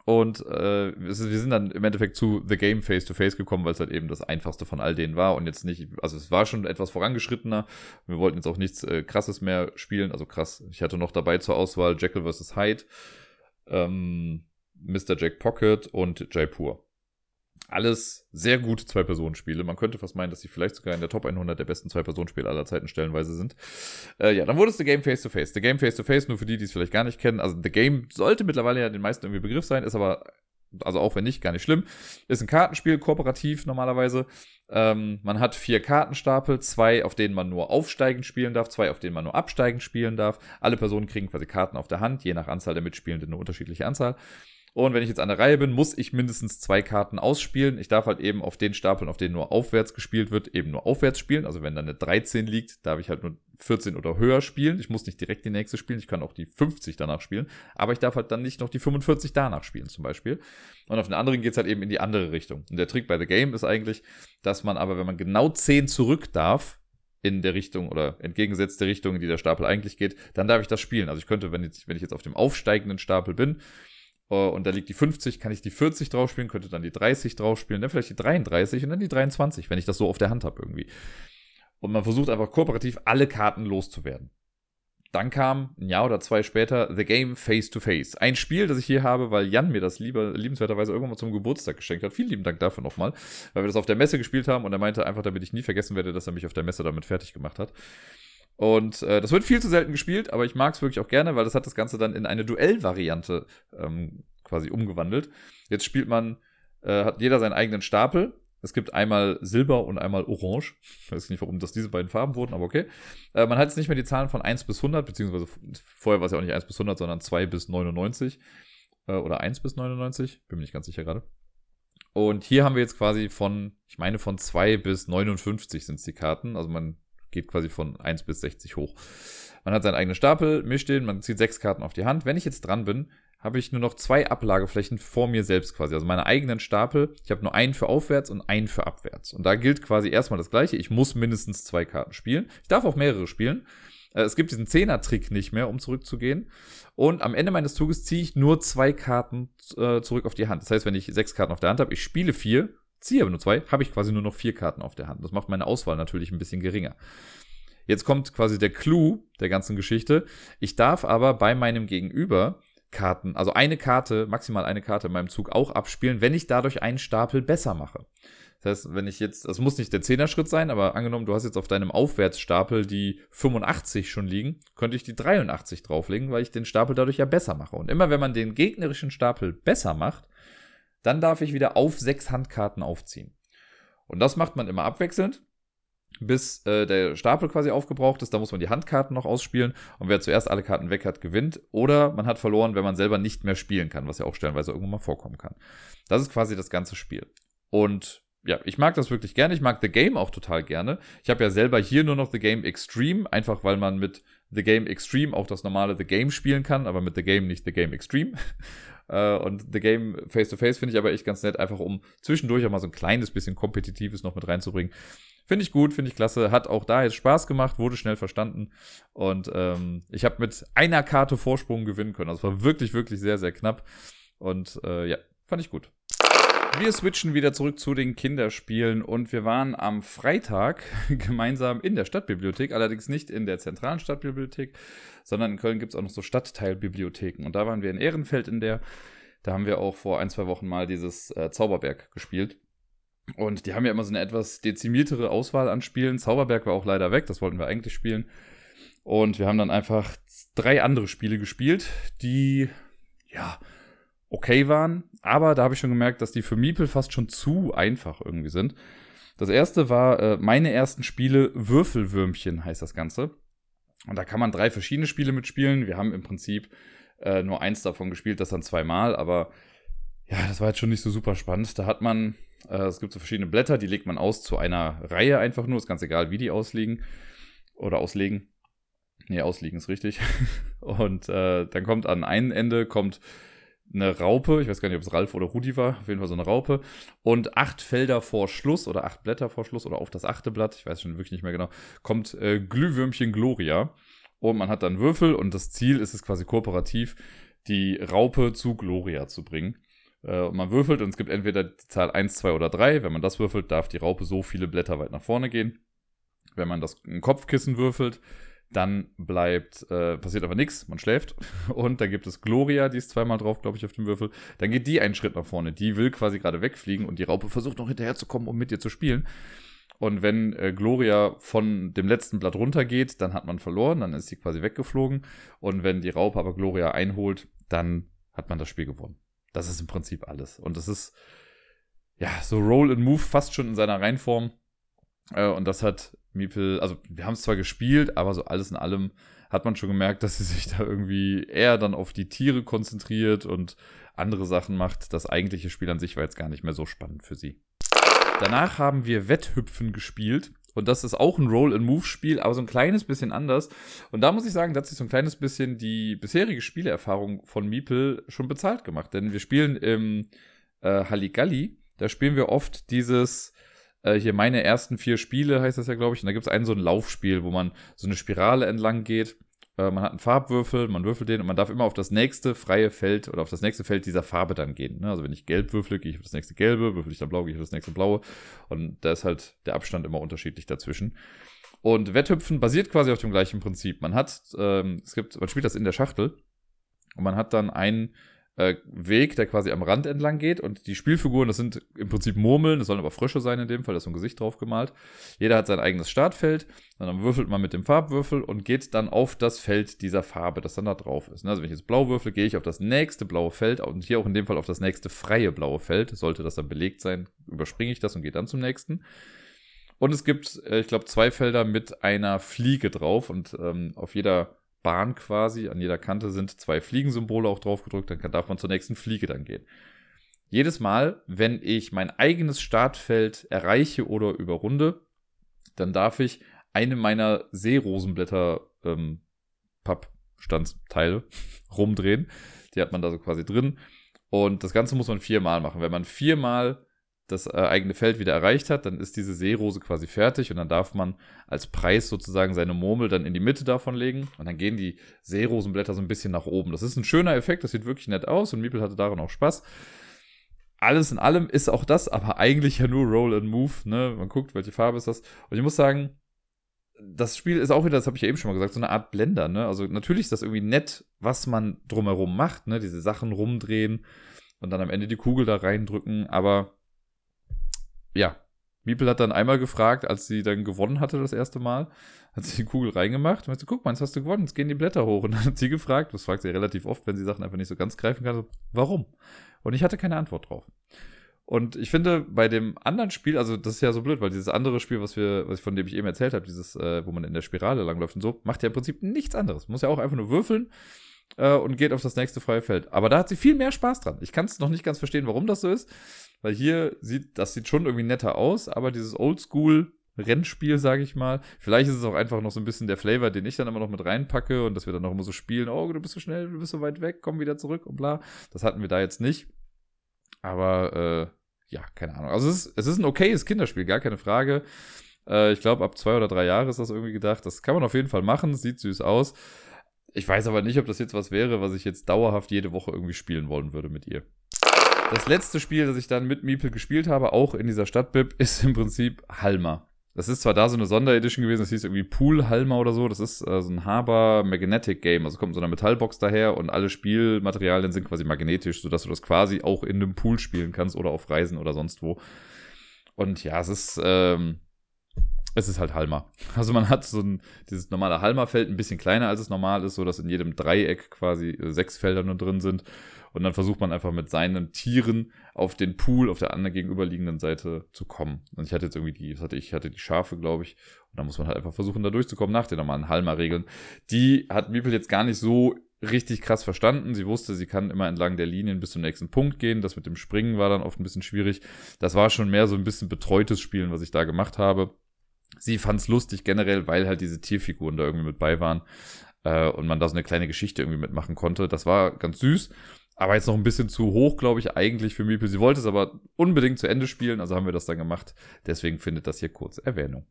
und äh, wir sind dann im Endeffekt zu The Game Face to Face gekommen, weil es halt eben das einfachste von all denen war und jetzt nicht, also es war schon etwas vorangeschrittener. Wir wollten jetzt auch nichts äh, krasses mehr spielen, also krass. Ich hatte noch dabei zur Auswahl Jekyll vs. Hyde, ähm, Mr. Jack Pocket und Jaipur alles sehr gute Zwei-Personen-Spiele. Man könnte fast meinen, dass sie vielleicht sogar in der Top 100 der besten Zwei-Personen-Spiele aller Zeiten stellenweise sind. Äh, ja, dann wurde es The Game Face-to-Face. -face. The Game Face-to-Face, -face, nur für die, die es vielleicht gar nicht kennen. Also The Game sollte mittlerweile ja den meisten irgendwie Begriff sein, ist aber, also auch wenn nicht, gar nicht schlimm. Ist ein Kartenspiel, kooperativ normalerweise. Ähm, man hat vier Kartenstapel, zwei, auf denen man nur aufsteigend spielen darf, zwei, auf denen man nur absteigend spielen darf. Alle Personen kriegen quasi Karten auf der Hand, je nach Anzahl der Mitspielenden eine unterschiedliche Anzahl. Und wenn ich jetzt an der Reihe bin, muss ich mindestens zwei Karten ausspielen. Ich darf halt eben auf den Stapeln, auf denen nur aufwärts gespielt wird, eben nur aufwärts spielen. Also wenn da eine 13 liegt, darf ich halt nur 14 oder höher spielen. Ich muss nicht direkt die nächste spielen. Ich kann auch die 50 danach spielen. Aber ich darf halt dann nicht noch die 45 danach spielen, zum Beispiel. Und auf den anderen geht's halt eben in die andere Richtung. Und der Trick bei The Game ist eigentlich, dass man aber, wenn man genau 10 zurück darf, in der Richtung oder entgegengesetzte Richtung, in die der Stapel eigentlich geht, dann darf ich das spielen. Also ich könnte, wenn, ich jetzt auf dem aufsteigenden Stapel bin, und da liegt die 50, kann ich die 40 drauf spielen, könnte dann die 30 drauf spielen, dann vielleicht die 33 und dann die 23, wenn ich das so auf der Hand habe irgendwie. Und man versucht einfach kooperativ alle Karten loszuwerden. Dann kam ein Jahr oder zwei später The Game Face to Face. Ein Spiel, das ich hier habe, weil Jan mir das lieber, liebenswerterweise irgendwann mal zum Geburtstag geschenkt hat. Vielen lieben Dank dafür nochmal, weil wir das auf der Messe gespielt haben und er meinte einfach, damit ich nie vergessen werde, dass er mich auf der Messe damit fertig gemacht hat. Und äh, das wird viel zu selten gespielt, aber ich mag es wirklich auch gerne, weil das hat das Ganze dann in eine Duellvariante ähm, quasi umgewandelt. Jetzt spielt man, äh, hat jeder seinen eigenen Stapel es gibt einmal Silber und einmal Orange. Ich weiß nicht, warum das diese beiden Farben wurden, aber okay. Äh, man hat jetzt nicht mehr die Zahlen von 1 bis 100, beziehungsweise vorher war es ja auch nicht 1 bis 100, sondern 2 bis 99. Äh, oder 1 bis 99. Bin mir nicht ganz sicher gerade. Und hier haben wir jetzt quasi von, ich meine von 2 bis 59 sind es die Karten. Also man geht quasi von 1 bis 60 hoch. Man hat seinen eigenen Stapel, mischt den, man zieht sechs Karten auf die Hand. Wenn ich jetzt dran bin, habe ich nur noch zwei Ablageflächen vor mir selbst quasi. Also meine eigenen Stapel. Ich habe nur einen für aufwärts und einen für abwärts. Und da gilt quasi erstmal das Gleiche. Ich muss mindestens zwei Karten spielen. Ich darf auch mehrere spielen. Äh, es gibt diesen Zehner-Trick nicht mehr, um zurückzugehen. Und am Ende meines Zuges ziehe ich nur zwei Karten äh, zurück auf die Hand. Das heißt, wenn ich sechs Karten auf der Hand habe, ich spiele vier, ziehe aber nur zwei, habe ich quasi nur noch vier Karten auf der Hand. Das macht meine Auswahl natürlich ein bisschen geringer. Jetzt kommt quasi der Clou der ganzen Geschichte. Ich darf aber bei meinem Gegenüber Karten, also eine Karte, maximal eine Karte in meinem Zug auch abspielen, wenn ich dadurch einen Stapel besser mache. Das heißt, wenn ich jetzt, das muss nicht der Zehner-Schritt sein, aber angenommen, du hast jetzt auf deinem Aufwärtsstapel die 85 schon liegen, könnte ich die 83 drauflegen, weil ich den Stapel dadurch ja besser mache. Und immer wenn man den gegnerischen Stapel besser macht, dann darf ich wieder auf sechs Handkarten aufziehen. Und das macht man immer abwechselnd bis äh, der Stapel quasi aufgebraucht ist. Da muss man die Handkarten noch ausspielen und wer zuerst alle Karten weg hat, gewinnt. Oder man hat verloren, wenn man selber nicht mehr spielen kann, was ja auch stellenweise irgendwann mal vorkommen kann. Das ist quasi das ganze Spiel. Und ja, ich mag das wirklich gerne. Ich mag The Game auch total gerne. Ich habe ja selber hier nur noch The Game Extreme, einfach weil man mit The Game Extreme auch das normale The Game spielen kann, aber mit The Game nicht The Game Extreme. Äh, und The Game Face-to-Face finde ich aber echt ganz nett, einfach um zwischendurch auch mal so ein kleines bisschen Kompetitives noch mit reinzubringen. Finde ich gut, finde ich klasse. Hat auch da jetzt Spaß gemacht, wurde schnell verstanden. Und ähm, ich habe mit einer Karte Vorsprung gewinnen können. Also war wirklich, wirklich sehr, sehr knapp. Und äh, ja, fand ich gut. Wir switchen wieder zurück zu den Kinderspielen und wir waren am Freitag gemeinsam in der Stadtbibliothek, allerdings nicht in der zentralen Stadtbibliothek, sondern in Köln gibt es auch noch so Stadtteilbibliotheken. Und da waren wir in Ehrenfeld in der, da haben wir auch vor ein, zwei Wochen mal dieses äh, Zauberberg gespielt. Und die haben ja immer so eine etwas dezimiertere Auswahl an Spielen. Zauberberg war auch leider weg, das wollten wir eigentlich spielen. Und wir haben dann einfach drei andere Spiele gespielt, die, ja, okay waren. Aber da habe ich schon gemerkt, dass die für Miepel fast schon zu einfach irgendwie sind. Das erste war äh, meine ersten Spiele Würfelwürmchen heißt das Ganze. Und da kann man drei verschiedene Spiele mitspielen. Wir haben im Prinzip äh, nur eins davon gespielt, das dann zweimal, aber ja, das war jetzt schon nicht so super spannend. Da hat man äh, es gibt so verschiedene Blätter, die legt man aus zu einer Reihe einfach nur. Ist ganz egal, wie die ausliegen oder auslegen. Nee, ausliegen ist richtig. Und äh, dann kommt an einem Ende kommt eine Raupe, ich weiß gar nicht, ob es Ralf oder Rudi war, auf jeden Fall so eine Raupe, und acht Felder vor Schluss oder acht Blätter vor Schluss oder auf das achte Blatt, ich weiß schon wirklich nicht mehr genau, kommt äh, Glühwürmchen Gloria. Und man hat dann Würfel und das Ziel ist es quasi kooperativ, die Raupe zu Gloria zu bringen. Äh, man würfelt und es gibt entweder die Zahl 1, 2 oder 3. Wenn man das würfelt, darf die Raupe so viele Blätter weit nach vorne gehen. Wenn man das ein Kopfkissen würfelt, dann bleibt, äh, passiert aber nichts, man schläft. Und dann gibt es Gloria, die ist zweimal drauf, glaube ich, auf dem Würfel. Dann geht die einen Schritt nach vorne. Die will quasi gerade wegfliegen und die Raupe versucht noch hinterherzukommen, um mit dir zu spielen. Und wenn äh, Gloria von dem letzten Blatt runtergeht, dann hat man verloren, dann ist sie quasi weggeflogen. Und wenn die Raupe aber Gloria einholt, dann hat man das Spiel gewonnen. Das ist im Prinzip alles. Und das ist, ja, so Roll and Move fast schon in seiner Reinform. Äh, und das hat Meeple, also wir haben es zwar gespielt, aber so alles in allem hat man schon gemerkt, dass sie sich da irgendwie eher dann auf die Tiere konzentriert und andere Sachen macht. Das eigentliche Spiel an sich war jetzt gar nicht mehr so spannend für sie. Danach haben wir Wetthüpfen gespielt. Und das ist auch ein Roll-and-Move-Spiel, aber so ein kleines bisschen anders. Und da muss ich sagen, da hat sich so ein kleines bisschen die bisherige Spieleerfahrung von Meeple schon bezahlt gemacht. Denn wir spielen im äh, Halligalli, da spielen wir oft dieses, äh, hier meine ersten vier Spiele heißt das ja, glaube ich. Und da gibt es ein so ein Laufspiel, wo man so eine Spirale entlang geht äh, man hat einen Farbwürfel, man würfelt den und man darf immer auf das nächste freie Feld oder auf das nächste Feld dieser Farbe dann gehen. Ne? Also wenn ich gelb würfle, gehe ich auf das nächste gelbe, würfel ich dann blau, gehe ich auf das nächste blaue. Und da ist halt der Abstand immer unterschiedlich dazwischen. Und Wetthüpfen basiert quasi auf dem gleichen Prinzip. Man hat, ähm, es gibt, man spielt das in der Schachtel und man hat dann einen äh, Weg, der quasi am Rand entlang geht. Und die Spielfiguren, das sind im Prinzip Murmeln, das sollen aber Frösche sein in dem Fall, da ist so ein Gesicht drauf gemalt. Jeder hat sein eigenes Startfeld, dann würfelt man mit dem Farbwürfel und geht dann auf das Feld dieser Farbe, das dann da drauf ist. Also wenn ich jetzt blau würfel, gehe ich auf das nächste blaue Feld und hier auch in dem Fall auf das nächste freie blaue Feld. Sollte das dann belegt sein, überspringe ich das und gehe dann zum nächsten. Und es gibt, äh, ich glaube, zwei Felder mit einer Fliege drauf und ähm, auf jeder Bahn quasi. An jeder Kante sind zwei Fliegensymbole auch drauf gedrückt. Dann darf man zur nächsten Fliege dann gehen. Jedes Mal, wenn ich mein eigenes Startfeld erreiche oder überrunde, dann darf ich eine meiner Seerosenblätter ähm, Pappstandsteile rumdrehen. Die hat man da so quasi drin. Und das Ganze muss man viermal machen. Wenn man viermal das äh, eigene Feld wieder erreicht hat, dann ist diese Seerose quasi fertig und dann darf man als Preis sozusagen seine Murmel dann in die Mitte davon legen und dann gehen die Seerosenblätter so ein bisschen nach oben. Das ist ein schöner Effekt, das sieht wirklich nett aus und Miepel hatte daran auch Spaß. Alles in allem ist auch das, aber eigentlich ja nur Roll and Move, ne? Man guckt, welche Farbe ist das. Und ich muss sagen, das Spiel ist auch wieder, das habe ich ja eben schon mal gesagt, so eine Art Blender, ne? Also natürlich ist das irgendwie nett, was man drumherum macht, ne? Diese Sachen rumdrehen und dann am Ende die Kugel da reindrücken, aber ja, Miepel hat dann einmal gefragt, als sie dann gewonnen hatte das erste Mal, hat sie die Kugel reingemacht und so, guck mal, jetzt hast du gewonnen, jetzt gehen die Blätter hoch. Und dann hat sie gefragt, das fragt sie relativ oft, wenn sie Sachen einfach nicht so ganz greifen kann, so, warum? Und ich hatte keine Antwort drauf. Und ich finde, bei dem anderen Spiel, also das ist ja so blöd, weil dieses andere Spiel, was wir, was ich, von dem ich eben erzählt habe, dieses, äh, wo man in der Spirale langläuft und so, macht ja im Prinzip nichts anderes. Muss ja auch einfach nur würfeln äh, und geht auf das nächste freie Feld. Aber da hat sie viel mehr Spaß dran. Ich kann es noch nicht ganz verstehen, warum das so ist. Weil hier sieht, das sieht schon irgendwie netter aus, aber dieses Oldschool Rennspiel, sage ich mal. Vielleicht ist es auch einfach noch so ein bisschen der Flavor, den ich dann immer noch mit reinpacke und dass wir dann noch immer so spielen, oh, du bist so schnell, du bist so weit weg, komm wieder zurück und bla. Das hatten wir da jetzt nicht. Aber äh, ja, keine Ahnung. Also es ist, es ist ein okayes Kinderspiel, gar keine Frage. Äh, ich glaube, ab zwei oder drei Jahre ist das irgendwie gedacht. Das kann man auf jeden Fall machen, sieht süß aus. Ich weiß aber nicht, ob das jetzt was wäre, was ich jetzt dauerhaft jede Woche irgendwie spielen wollen würde mit ihr. Das letzte Spiel, das ich dann mit Meeple gespielt habe, auch in dieser Stadtbib, ist im Prinzip Halma. Das ist zwar da so eine Sonderedition gewesen, das hieß irgendwie Pool Halma oder so. Das ist äh, so ein Haber Magnetic Game. Also kommt so eine Metallbox daher und alle Spielmaterialien sind quasi magnetisch, sodass du das quasi auch in einem Pool spielen kannst oder auf Reisen oder sonst wo. Und ja, es ist, ähm, es ist halt Halma. Also man hat so ein, dieses normale Halma-Feld ein bisschen kleiner als es normal ist, so dass in jedem Dreieck quasi äh, sechs Felder nur drin sind. Und dann versucht man einfach mit seinen Tieren auf den Pool auf der anderen gegenüberliegenden Seite zu kommen. Und ich hatte jetzt irgendwie die, was hatte ich, hatte die Schafe, glaube ich. Und da muss man halt einfach versuchen, da durchzukommen nach den normalen Halma-Regeln. Die hat Miepel jetzt gar nicht so richtig krass verstanden. Sie wusste, sie kann immer entlang der Linien bis zum nächsten Punkt gehen. Das mit dem Springen war dann oft ein bisschen schwierig. Das war schon mehr so ein bisschen betreutes Spielen, was ich da gemacht habe. Sie fand es lustig generell, weil halt diese Tierfiguren da irgendwie mit bei waren äh, und man da so eine kleine Geschichte irgendwie mitmachen konnte. Das war ganz süß, aber jetzt noch ein bisschen zu hoch, glaube ich, eigentlich für Miepel. Sie wollte es aber unbedingt zu Ende spielen, also haben wir das dann gemacht. Deswegen findet das hier kurz Erwähnung.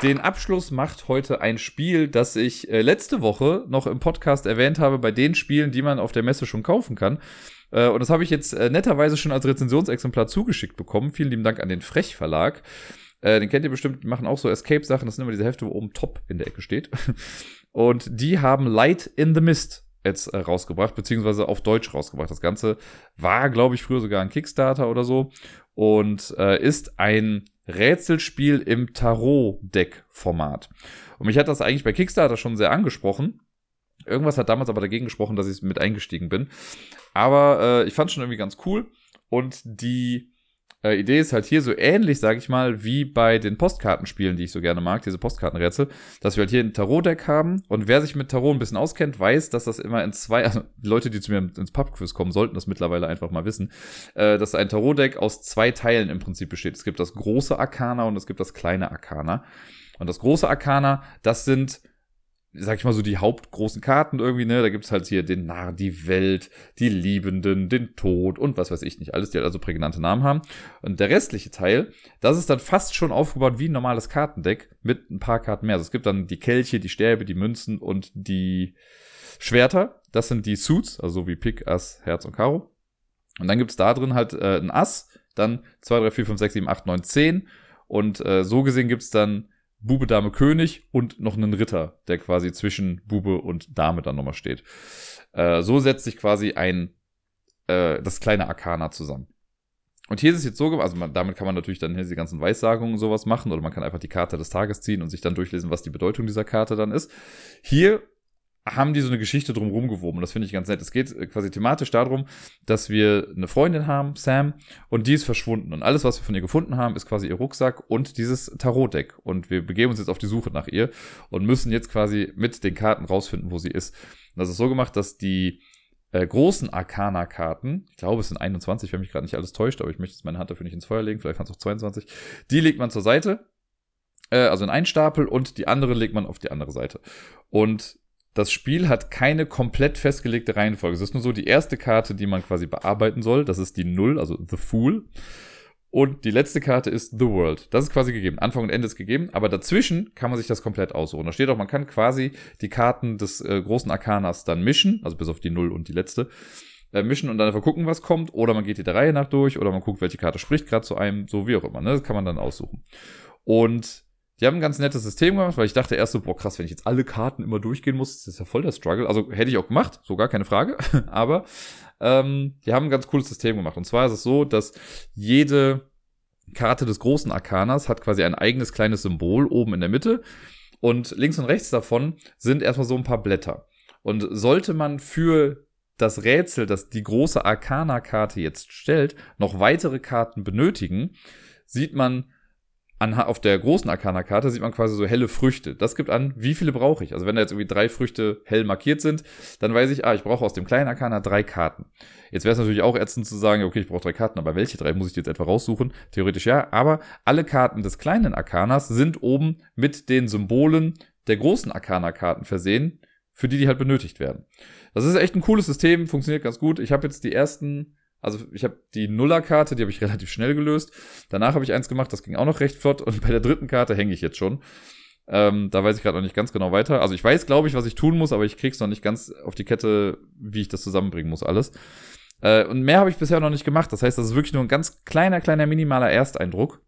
Den Abschluss macht heute ein Spiel, das ich äh, letzte Woche noch im Podcast erwähnt habe, bei den Spielen, die man auf der Messe schon kaufen kann. Äh, und das habe ich jetzt äh, netterweise schon als Rezensionsexemplar zugeschickt bekommen. Vielen lieben Dank an den Frech Verlag. Den kennt ihr bestimmt, die machen auch so Escape-Sachen. Das sind immer diese Hefte, wo oben Top in der Ecke steht. Und die haben Light in the Mist jetzt äh, rausgebracht, beziehungsweise auf Deutsch rausgebracht. Das Ganze war, glaube ich, früher sogar ein Kickstarter oder so und äh, ist ein Rätselspiel im Tarot-Deck-Format. Und mich hat das eigentlich bei Kickstarter schon sehr angesprochen. Irgendwas hat damals aber dagegen gesprochen, dass ich mit eingestiegen bin. Aber äh, ich fand es schon irgendwie ganz cool. Und die äh, Idee ist halt hier so ähnlich, sage ich mal, wie bei den Postkartenspielen, die ich so gerne mag, diese Postkartenrätsel, dass wir halt hier ein Tarot-Deck haben und wer sich mit Tarot ein bisschen auskennt, weiß, dass das immer in zwei, also Leute, die zu mir ins Pubquiz kommen, sollten das mittlerweile einfach mal wissen, äh, dass ein Tarot-Deck aus zwei Teilen im Prinzip besteht. Es gibt das große Arcana und es gibt das kleine Arcana. Und das große Arcana, das sind sag ich mal so, die hauptgroßen Karten irgendwie, ne? Da gibt's halt hier den Narr, die Welt, die Liebenden, den Tod und was weiß ich nicht. Alles, die halt also prägnante Namen haben. Und der restliche Teil, das ist dann fast schon aufgebaut wie ein normales Kartendeck mit ein paar Karten mehr. Also es gibt dann die Kelche, die Stäbe, die Münzen und die Schwerter. Das sind die Suits, also so wie Pik, Ass, Herz und Karo. Und dann gibt's da drin halt äh, ein Ass, dann 2, 3, 4, 5, 6, 7, 8, 9, 10. Und äh, so gesehen gibt's dann Bube, Dame, König und noch einen Ritter, der quasi zwischen Bube und Dame dann nochmal steht. Äh, so setzt sich quasi ein, äh, das kleine Arcana zusammen. Und hier ist es jetzt so, also man, damit kann man natürlich dann hier die ganzen Weissagungen und sowas machen oder man kann einfach die Karte des Tages ziehen und sich dann durchlesen, was die Bedeutung dieser Karte dann ist. Hier haben die so eine Geschichte drumherum gewoben. Und das finde ich ganz nett. Es geht äh, quasi thematisch darum, dass wir eine Freundin haben, Sam, und die ist verschwunden. Und alles, was wir von ihr gefunden haben, ist quasi ihr Rucksack und dieses Tarotdeck. Und wir begeben uns jetzt auf die Suche nach ihr und müssen jetzt quasi mit den Karten rausfinden, wo sie ist. Und das ist so gemacht, dass die äh, großen Arcana-Karten, ich glaube, es sind 21, wenn mich gerade nicht alles täuscht, aber ich möchte jetzt meine Hand dafür nicht ins Feuer legen, vielleicht waren es auch 22, die legt man zur Seite äh, also in einen Stapel und die andere legt man auf die andere Seite. Und das Spiel hat keine komplett festgelegte Reihenfolge. Es ist nur so die erste Karte, die man quasi bearbeiten soll. Das ist die Null, also The Fool. Und die letzte Karte ist The World. Das ist quasi gegeben. Anfang und Ende ist gegeben, aber dazwischen kann man sich das komplett aussuchen. Da steht auch, man kann quasi die Karten des äh, großen Arkanas dann mischen, also bis auf die Null und die letzte, äh, mischen und dann einfach gucken, was kommt. Oder man geht die der Reihe nach durch, oder man guckt, welche Karte spricht gerade zu einem, so wie auch immer. Ne? Das kann man dann aussuchen. Und die haben ein ganz nettes System gemacht, weil ich dachte erst so, boah, krass, wenn ich jetzt alle Karten immer durchgehen muss, das ist ja voll der Struggle. Also hätte ich auch gemacht, so gar keine Frage. Aber ähm, die haben ein ganz cooles System gemacht. Und zwar ist es so, dass jede Karte des großen Arkanas hat quasi ein eigenes kleines Symbol oben in der Mitte. Und links und rechts davon sind erstmal so ein paar Blätter. Und sollte man für das Rätsel, das die große Arcana-Karte jetzt stellt, noch weitere Karten benötigen, sieht man an, auf der großen Arcana-Karte sieht man quasi so helle Früchte. Das gibt an, wie viele brauche ich. Also wenn da jetzt irgendwie drei Früchte hell markiert sind, dann weiß ich, ah, ich brauche aus dem kleinen Arcana drei Karten. Jetzt wäre es natürlich auch ätzend zu sagen, okay, ich brauche drei Karten, aber welche drei muss ich jetzt etwa raussuchen? Theoretisch ja, aber alle Karten des kleinen Arcanas sind oben mit den Symbolen der großen Arcana-Karten versehen, für die die halt benötigt werden. Das ist echt ein cooles System, funktioniert ganz gut. Ich habe jetzt die ersten also ich habe die Nullerkarte, die habe ich relativ schnell gelöst. Danach habe ich eins gemacht, das ging auch noch recht flott. Und bei der dritten Karte hänge ich jetzt schon. Ähm, da weiß ich gerade noch nicht ganz genau weiter. Also ich weiß, glaube ich, was ich tun muss, aber ich krieg's noch nicht ganz auf die Kette, wie ich das zusammenbringen muss, alles. Äh, und mehr habe ich bisher noch nicht gemacht. Das heißt, das ist wirklich nur ein ganz kleiner, kleiner, minimaler Ersteindruck.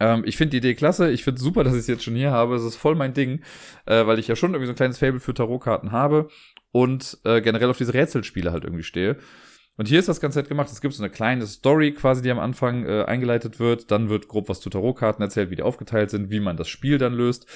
Ähm, ich finde die Idee klasse. Ich finde super, dass ich es jetzt schon hier habe. Es ist voll mein Ding, äh, weil ich ja schon irgendwie so ein kleines Fable für Tarotkarten habe und äh, generell auf diese Rätselspiele halt irgendwie stehe. Und hier ist das ganz nett gemacht. Es gibt so eine kleine Story quasi, die am Anfang äh, eingeleitet wird. Dann wird grob was zu Tarotkarten erzählt, wie die aufgeteilt sind, wie man das Spiel dann löst.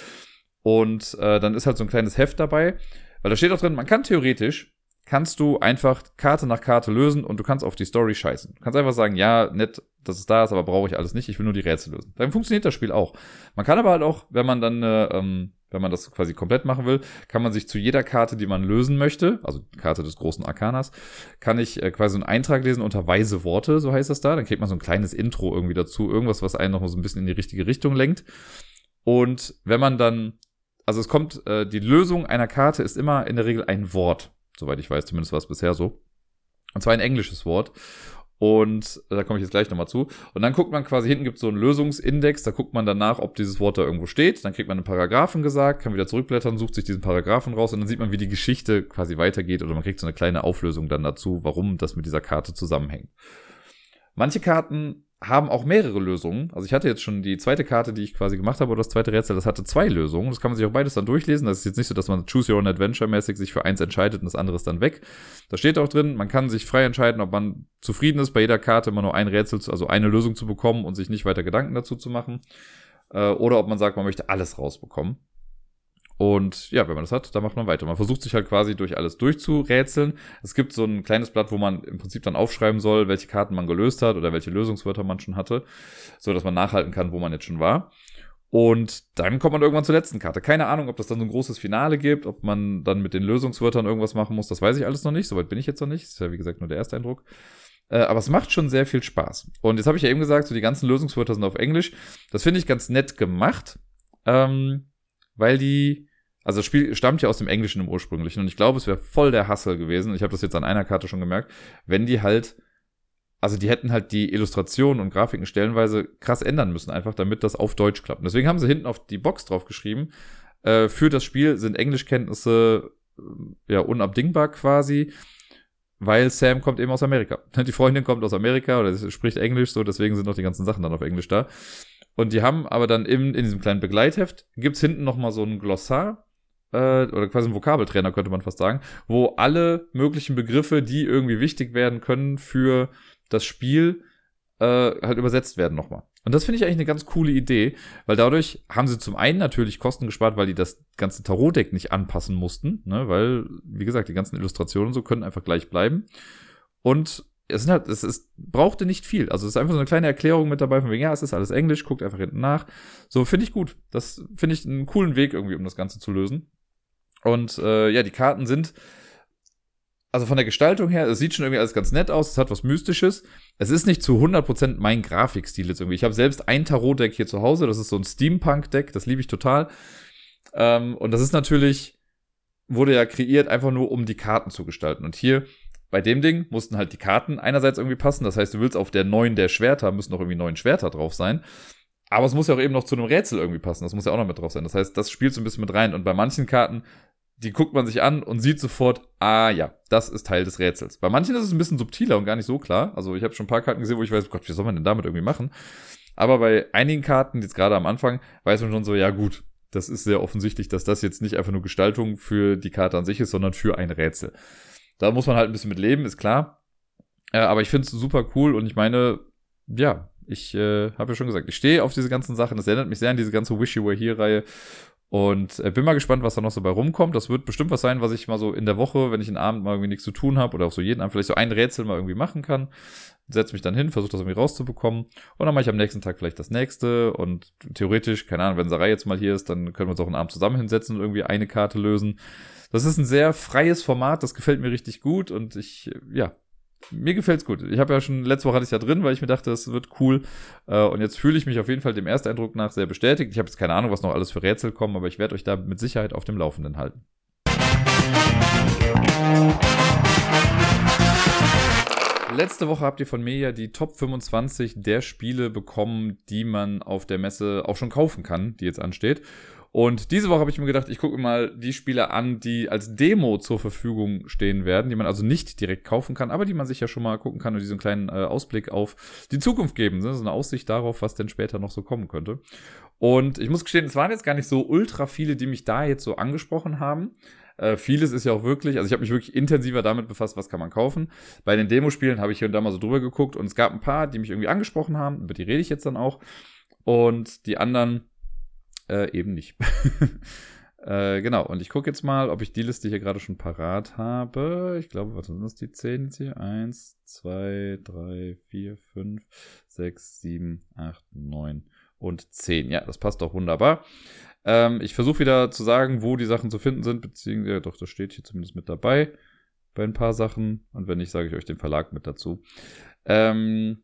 Und äh, dann ist halt so ein kleines Heft dabei. Weil da steht auch drin, man kann theoretisch, kannst du einfach Karte nach Karte lösen und du kannst auf die Story scheißen. Du kannst einfach sagen, ja, nett, dass es da ist, aber brauche ich alles nicht. Ich will nur die Rätsel lösen. Dann funktioniert das Spiel auch. Man kann aber halt auch, wenn man dann äh, ähm, wenn man das quasi komplett machen will, kann man sich zu jeder Karte, die man lösen möchte, also Karte des großen Arkanas, kann ich äh, quasi einen Eintrag lesen unter weise Worte, so heißt das da. Dann kriegt man so ein kleines Intro irgendwie dazu, irgendwas, was einen noch so ein bisschen in die richtige Richtung lenkt. Und wenn man dann, also es kommt, äh, die Lösung einer Karte ist immer in der Regel ein Wort, soweit ich weiß, zumindest war es bisher so. Und zwar ein englisches Wort. Und da komme ich jetzt gleich nochmal zu. Und dann guckt man quasi, hinten gibt es so einen Lösungsindex, da guckt man danach, ob dieses Wort da irgendwo steht. Dann kriegt man einen Paragraphen gesagt, kann wieder zurückblättern, sucht sich diesen Paragraphen raus und dann sieht man, wie die Geschichte quasi weitergeht oder man kriegt so eine kleine Auflösung dann dazu, warum das mit dieser Karte zusammenhängt. Manche Karten haben auch mehrere Lösungen. Also ich hatte jetzt schon die zweite Karte, die ich quasi gemacht habe, oder das zweite Rätsel, das hatte zwei Lösungen. Das kann man sich auch beides dann durchlesen. Das ist jetzt nicht so, dass man Choose Your Own Adventure mäßig sich für eins entscheidet und das andere ist dann weg. Da steht auch drin, man kann sich frei entscheiden, ob man zufrieden ist, bei jeder Karte immer nur ein Rätsel, also eine Lösung zu bekommen und sich nicht weiter Gedanken dazu zu machen. Äh, oder ob man sagt, man möchte alles rausbekommen. Und ja, wenn man das hat, dann macht man weiter. Man versucht sich halt quasi durch alles durchzurätseln. Es gibt so ein kleines Blatt, wo man im Prinzip dann aufschreiben soll, welche Karten man gelöst hat oder welche Lösungswörter man schon hatte, so dass man nachhalten kann, wo man jetzt schon war. Und dann kommt man irgendwann zur letzten Karte. Keine Ahnung, ob das dann so ein großes Finale gibt, ob man dann mit den Lösungswörtern irgendwas machen muss. Das weiß ich alles noch nicht. Soweit bin ich jetzt noch nicht. Das ist ja, wie gesagt, nur der erste Eindruck. Äh, aber es macht schon sehr viel Spaß. Und jetzt habe ich ja eben gesagt, so die ganzen Lösungswörter sind auf Englisch. Das finde ich ganz nett gemacht, ähm, weil die, also das Spiel stammt ja aus dem Englischen im ursprünglichen. Und ich glaube, es wäre voll der Hassel gewesen. Ich habe das jetzt an einer Karte schon gemerkt, wenn die halt also die hätten halt die Illustrationen und Grafiken stellenweise krass ändern müssen, einfach damit das auf Deutsch klappt. Und deswegen haben sie hinten auf die Box drauf geschrieben, äh, für das Spiel sind Englischkenntnisse äh, ja unabdingbar quasi, weil Sam kommt eben aus Amerika. Die Freundin kommt aus Amerika oder spricht Englisch, so deswegen sind auch die ganzen Sachen dann auf Englisch da. Und die haben aber dann im, in diesem kleinen Begleitheft, gibt's hinten nochmal so ein Glossar, äh, oder quasi ein Vokabeltrainer könnte man fast sagen, wo alle möglichen Begriffe, die irgendwie wichtig werden können für das Spiel äh, halt übersetzt werden nochmal. Und das finde ich eigentlich eine ganz coole Idee, weil dadurch haben sie zum einen natürlich Kosten gespart, weil die das ganze Tarotdeck nicht anpassen mussten, ne, weil, wie gesagt, die ganzen Illustrationen und so können einfach gleich bleiben. Und es halt, es ist, brauchte nicht viel. Also es ist einfach so eine kleine Erklärung mit dabei, von wegen, ja, es ist alles Englisch, guckt einfach hinten nach. So, finde ich gut. Das finde ich einen coolen Weg irgendwie, um das Ganze zu lösen. Und äh, ja, die Karten sind also von der Gestaltung her, es sieht schon irgendwie alles ganz nett aus, es hat was Mystisches. Es ist nicht zu 100% mein Grafikstil jetzt irgendwie. Ich habe selbst ein Tarot-Deck hier zu Hause, das ist so ein Steampunk-Deck, das liebe ich total. Ähm, und das ist natürlich, wurde ja kreiert, einfach nur um die Karten zu gestalten. Und hier bei dem Ding mussten halt die Karten einerseits irgendwie passen, das heißt, du willst auf der neuen der Schwerter, müssen noch irgendwie neun Schwerter drauf sein. Aber es muss ja auch eben noch zu einem Rätsel irgendwie passen. Das muss ja auch noch mit drauf sein. Das heißt, das spielt so ein bisschen mit rein. Und bei manchen Karten die guckt man sich an und sieht sofort, ah ja, das ist Teil des Rätsels. Bei manchen ist es ein bisschen subtiler und gar nicht so klar. Also ich habe schon ein paar Karten gesehen, wo ich weiß, Gott, wie soll man denn damit irgendwie machen? Aber bei einigen Karten, jetzt gerade am Anfang, weiß man schon so, ja gut, das ist sehr offensichtlich, dass das jetzt nicht einfach nur Gestaltung für die Karte an sich ist, sondern für ein Rätsel. Da muss man halt ein bisschen mit leben, ist klar. Äh, aber ich finde es super cool und ich meine, ja, ich äh, habe ja schon gesagt, ich stehe auf diese ganzen Sachen. Das erinnert mich sehr an diese ganze Wishy Were Here-Reihe. Und äh, bin mal gespannt, was da noch so bei rumkommt. Das wird bestimmt was sein, was ich mal so in der Woche, wenn ich einen Abend mal irgendwie nichts zu tun habe oder auch so jeden Abend vielleicht so ein Rätsel mal irgendwie machen kann. Setze mich dann hin, versuche das irgendwie rauszubekommen. Und dann mache ich am nächsten Tag vielleicht das nächste. Und theoretisch, keine Ahnung, wenn Sarai jetzt mal hier ist, dann können wir uns auch einen Abend zusammen hinsetzen und irgendwie eine Karte lösen. Das ist ein sehr freies Format, das gefällt mir richtig gut und ich, ja, mir gefällt's gut. Ich habe ja schon, letzte Woche hatte ich ja drin, weil ich mir dachte, es wird cool. Äh, und jetzt fühle ich mich auf jeden Fall dem Ersteindruck nach sehr bestätigt. Ich habe jetzt keine Ahnung, was noch alles für Rätsel kommen, aber ich werde euch da mit Sicherheit auf dem Laufenden halten. Letzte Woche habt ihr von mir ja die Top 25 der Spiele bekommen, die man auf der Messe auch schon kaufen kann, die jetzt ansteht. Und diese Woche habe ich mir gedacht, ich gucke mir mal die Spiele an, die als Demo zur Verfügung stehen werden, die man also nicht direkt kaufen kann, aber die man sich ja schon mal gucken kann und diesen kleinen äh, Ausblick auf die Zukunft geben. Ne? So eine Aussicht darauf, was denn später noch so kommen könnte. Und ich muss gestehen, es waren jetzt gar nicht so ultra viele, die mich da jetzt so angesprochen haben. Äh, vieles ist ja auch wirklich, also ich habe mich wirklich intensiver damit befasst, was kann man kaufen. Bei den Demospielen habe ich hier und da mal so drüber geguckt und es gab ein paar, die mich irgendwie angesprochen haben, über die rede ich jetzt dann auch. Und die anderen äh, eben nicht. äh, genau, und ich gucke jetzt mal, ob ich die Liste hier gerade schon parat habe. Ich glaube, was sind das die 10 jetzt hier? 1, 2, 3, 4, 5, 6, 7, 8, 9 und 10. Ja, das passt doch wunderbar. Ähm, ich versuche wieder zu sagen, wo die Sachen zu finden sind, beziehungsweise, ja, doch, das steht hier zumindest mit dabei bei ein paar Sachen. Und wenn nicht, sage ich euch den Verlag mit dazu. Ähm,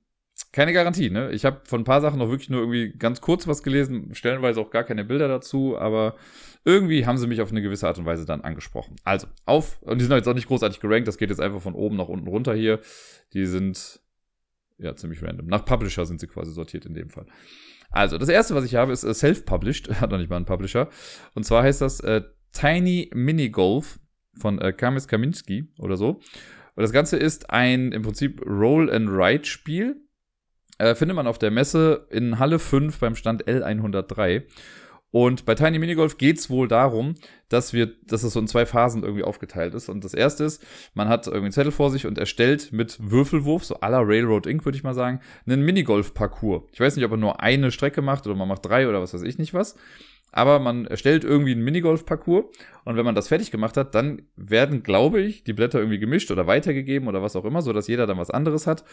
keine Garantie, ne? Ich habe von ein paar Sachen noch wirklich nur irgendwie ganz kurz was gelesen, stellenweise auch gar keine Bilder dazu, aber irgendwie haben sie mich auf eine gewisse Art und Weise dann angesprochen. Also, auf, und die sind jetzt auch nicht großartig gerankt, das geht jetzt einfach von oben nach unten runter hier. Die sind, ja, ziemlich random. Nach Publisher sind sie quasi sortiert in dem Fall. Also, das erste, was ich habe, ist äh, Self-Published, hat noch nicht mal einen Publisher. Und zwar heißt das äh, Tiny Mini Golf von äh, Kamis Kaminski oder so. Und das Ganze ist ein im Prinzip Roll-and-Ride-Spiel äh, findet man auf der Messe in Halle 5 beim Stand L103. Und bei Tiny Minigolf geht es wohl darum, dass wir, dass es so in zwei Phasen irgendwie aufgeteilt ist. Und das erste ist, man hat irgendwie einen Zettel vor sich und erstellt mit Würfelwurf, so aller Railroad Inc., würde ich mal sagen, einen Minigolf-Parcours. Ich weiß nicht, ob er nur eine Strecke macht oder man macht drei oder was weiß ich nicht was. aber man erstellt irgendwie einen Minigolf-Parcours und wenn man das fertig gemacht hat, dann werden, glaube ich, die Blätter irgendwie gemischt oder weitergegeben oder was auch immer, sodass jeder dann was anderes hat.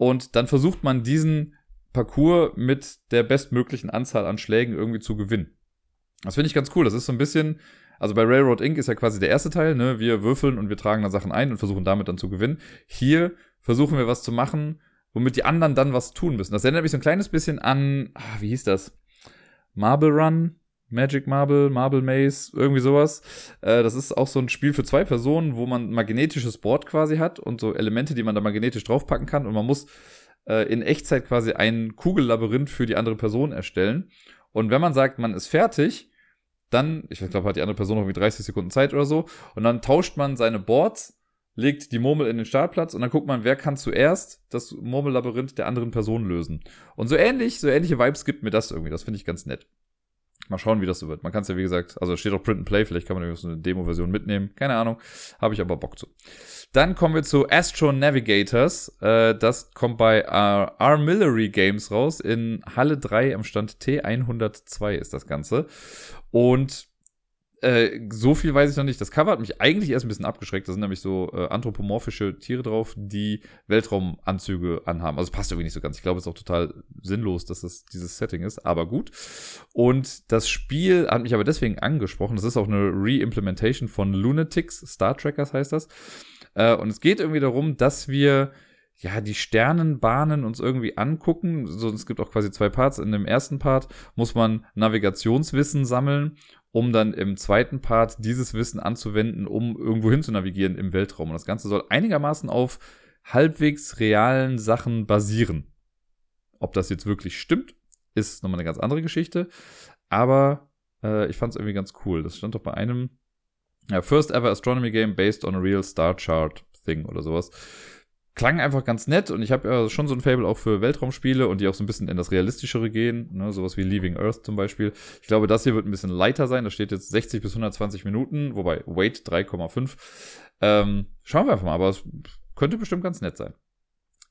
Und dann versucht man diesen Parcours mit der bestmöglichen Anzahl an Schlägen irgendwie zu gewinnen. Das finde ich ganz cool. Das ist so ein bisschen, also bei Railroad Inc. ist ja quasi der erste Teil, ne? Wir würfeln und wir tragen dann Sachen ein und versuchen damit dann zu gewinnen. Hier versuchen wir was zu machen, womit die anderen dann was tun müssen. Das erinnert mich so ein kleines bisschen an, ah, wie hieß das? Marble Run? Magic Marble, Marble Maze, irgendwie sowas. Äh, das ist auch so ein Spiel für zwei Personen, wo man ein magnetisches Board quasi hat und so Elemente, die man da magnetisch draufpacken kann. Und man muss äh, in Echtzeit quasi ein Kugellabyrinth für die andere Person erstellen. Und wenn man sagt, man ist fertig, dann, ich glaube, hat die andere Person noch irgendwie 30 Sekunden Zeit oder so, und dann tauscht man seine Boards legt die Murmel in den Startplatz und dann guckt man, wer kann zuerst das Murmellabyrinth der anderen Person lösen. Und so ähnlich, so ähnliche Vibes gibt mir das irgendwie. Das finde ich ganz nett. Mal schauen, wie das so wird. Man kann es ja, wie gesagt, also steht auch Print and Play, vielleicht kann man irgendwie so eine Demo-Version mitnehmen. Keine Ahnung. Habe ich aber Bock zu. Dann kommen wir zu Astro Navigators. Äh, das kommt bei Ar Armillery Games raus. In Halle 3 am Stand T102 ist das Ganze. Und äh, so viel weiß ich noch nicht. Das Cover hat mich eigentlich erst ein bisschen abgeschreckt. Da sind nämlich so äh, anthropomorphische Tiere drauf, die Weltraumanzüge anhaben. Also passt irgendwie nicht so ganz. Ich glaube, es ist auch total sinnlos, dass das dieses Setting ist, aber gut. Und das Spiel hat mich aber deswegen angesprochen. Das ist auch eine Re-Implementation von Lunatics, Star Trekkers heißt das. Äh, und es geht irgendwie darum, dass wir ja, die Sternenbahnen uns irgendwie angucken. So, es gibt auch quasi zwei Parts. In dem ersten Part muss man Navigationswissen sammeln um dann im zweiten Part dieses Wissen anzuwenden, um irgendwo hin zu navigieren im Weltraum. Und das Ganze soll einigermaßen auf halbwegs realen Sachen basieren. Ob das jetzt wirklich stimmt, ist nochmal eine ganz andere Geschichte. Aber äh, ich fand es irgendwie ganz cool. Das stand doch bei einem ja, First Ever Astronomy Game based on a real star chart thing oder sowas klang einfach ganz nett und ich habe ja schon so ein Fable auch für Weltraumspiele und die auch so ein bisschen in das Realistischere gehen, ne, sowas wie Leaving Earth zum Beispiel. Ich glaube, das hier wird ein bisschen lighter sein, da steht jetzt 60 bis 120 Minuten, wobei Weight 3,5. Ähm, schauen wir einfach mal, aber es könnte bestimmt ganz nett sein.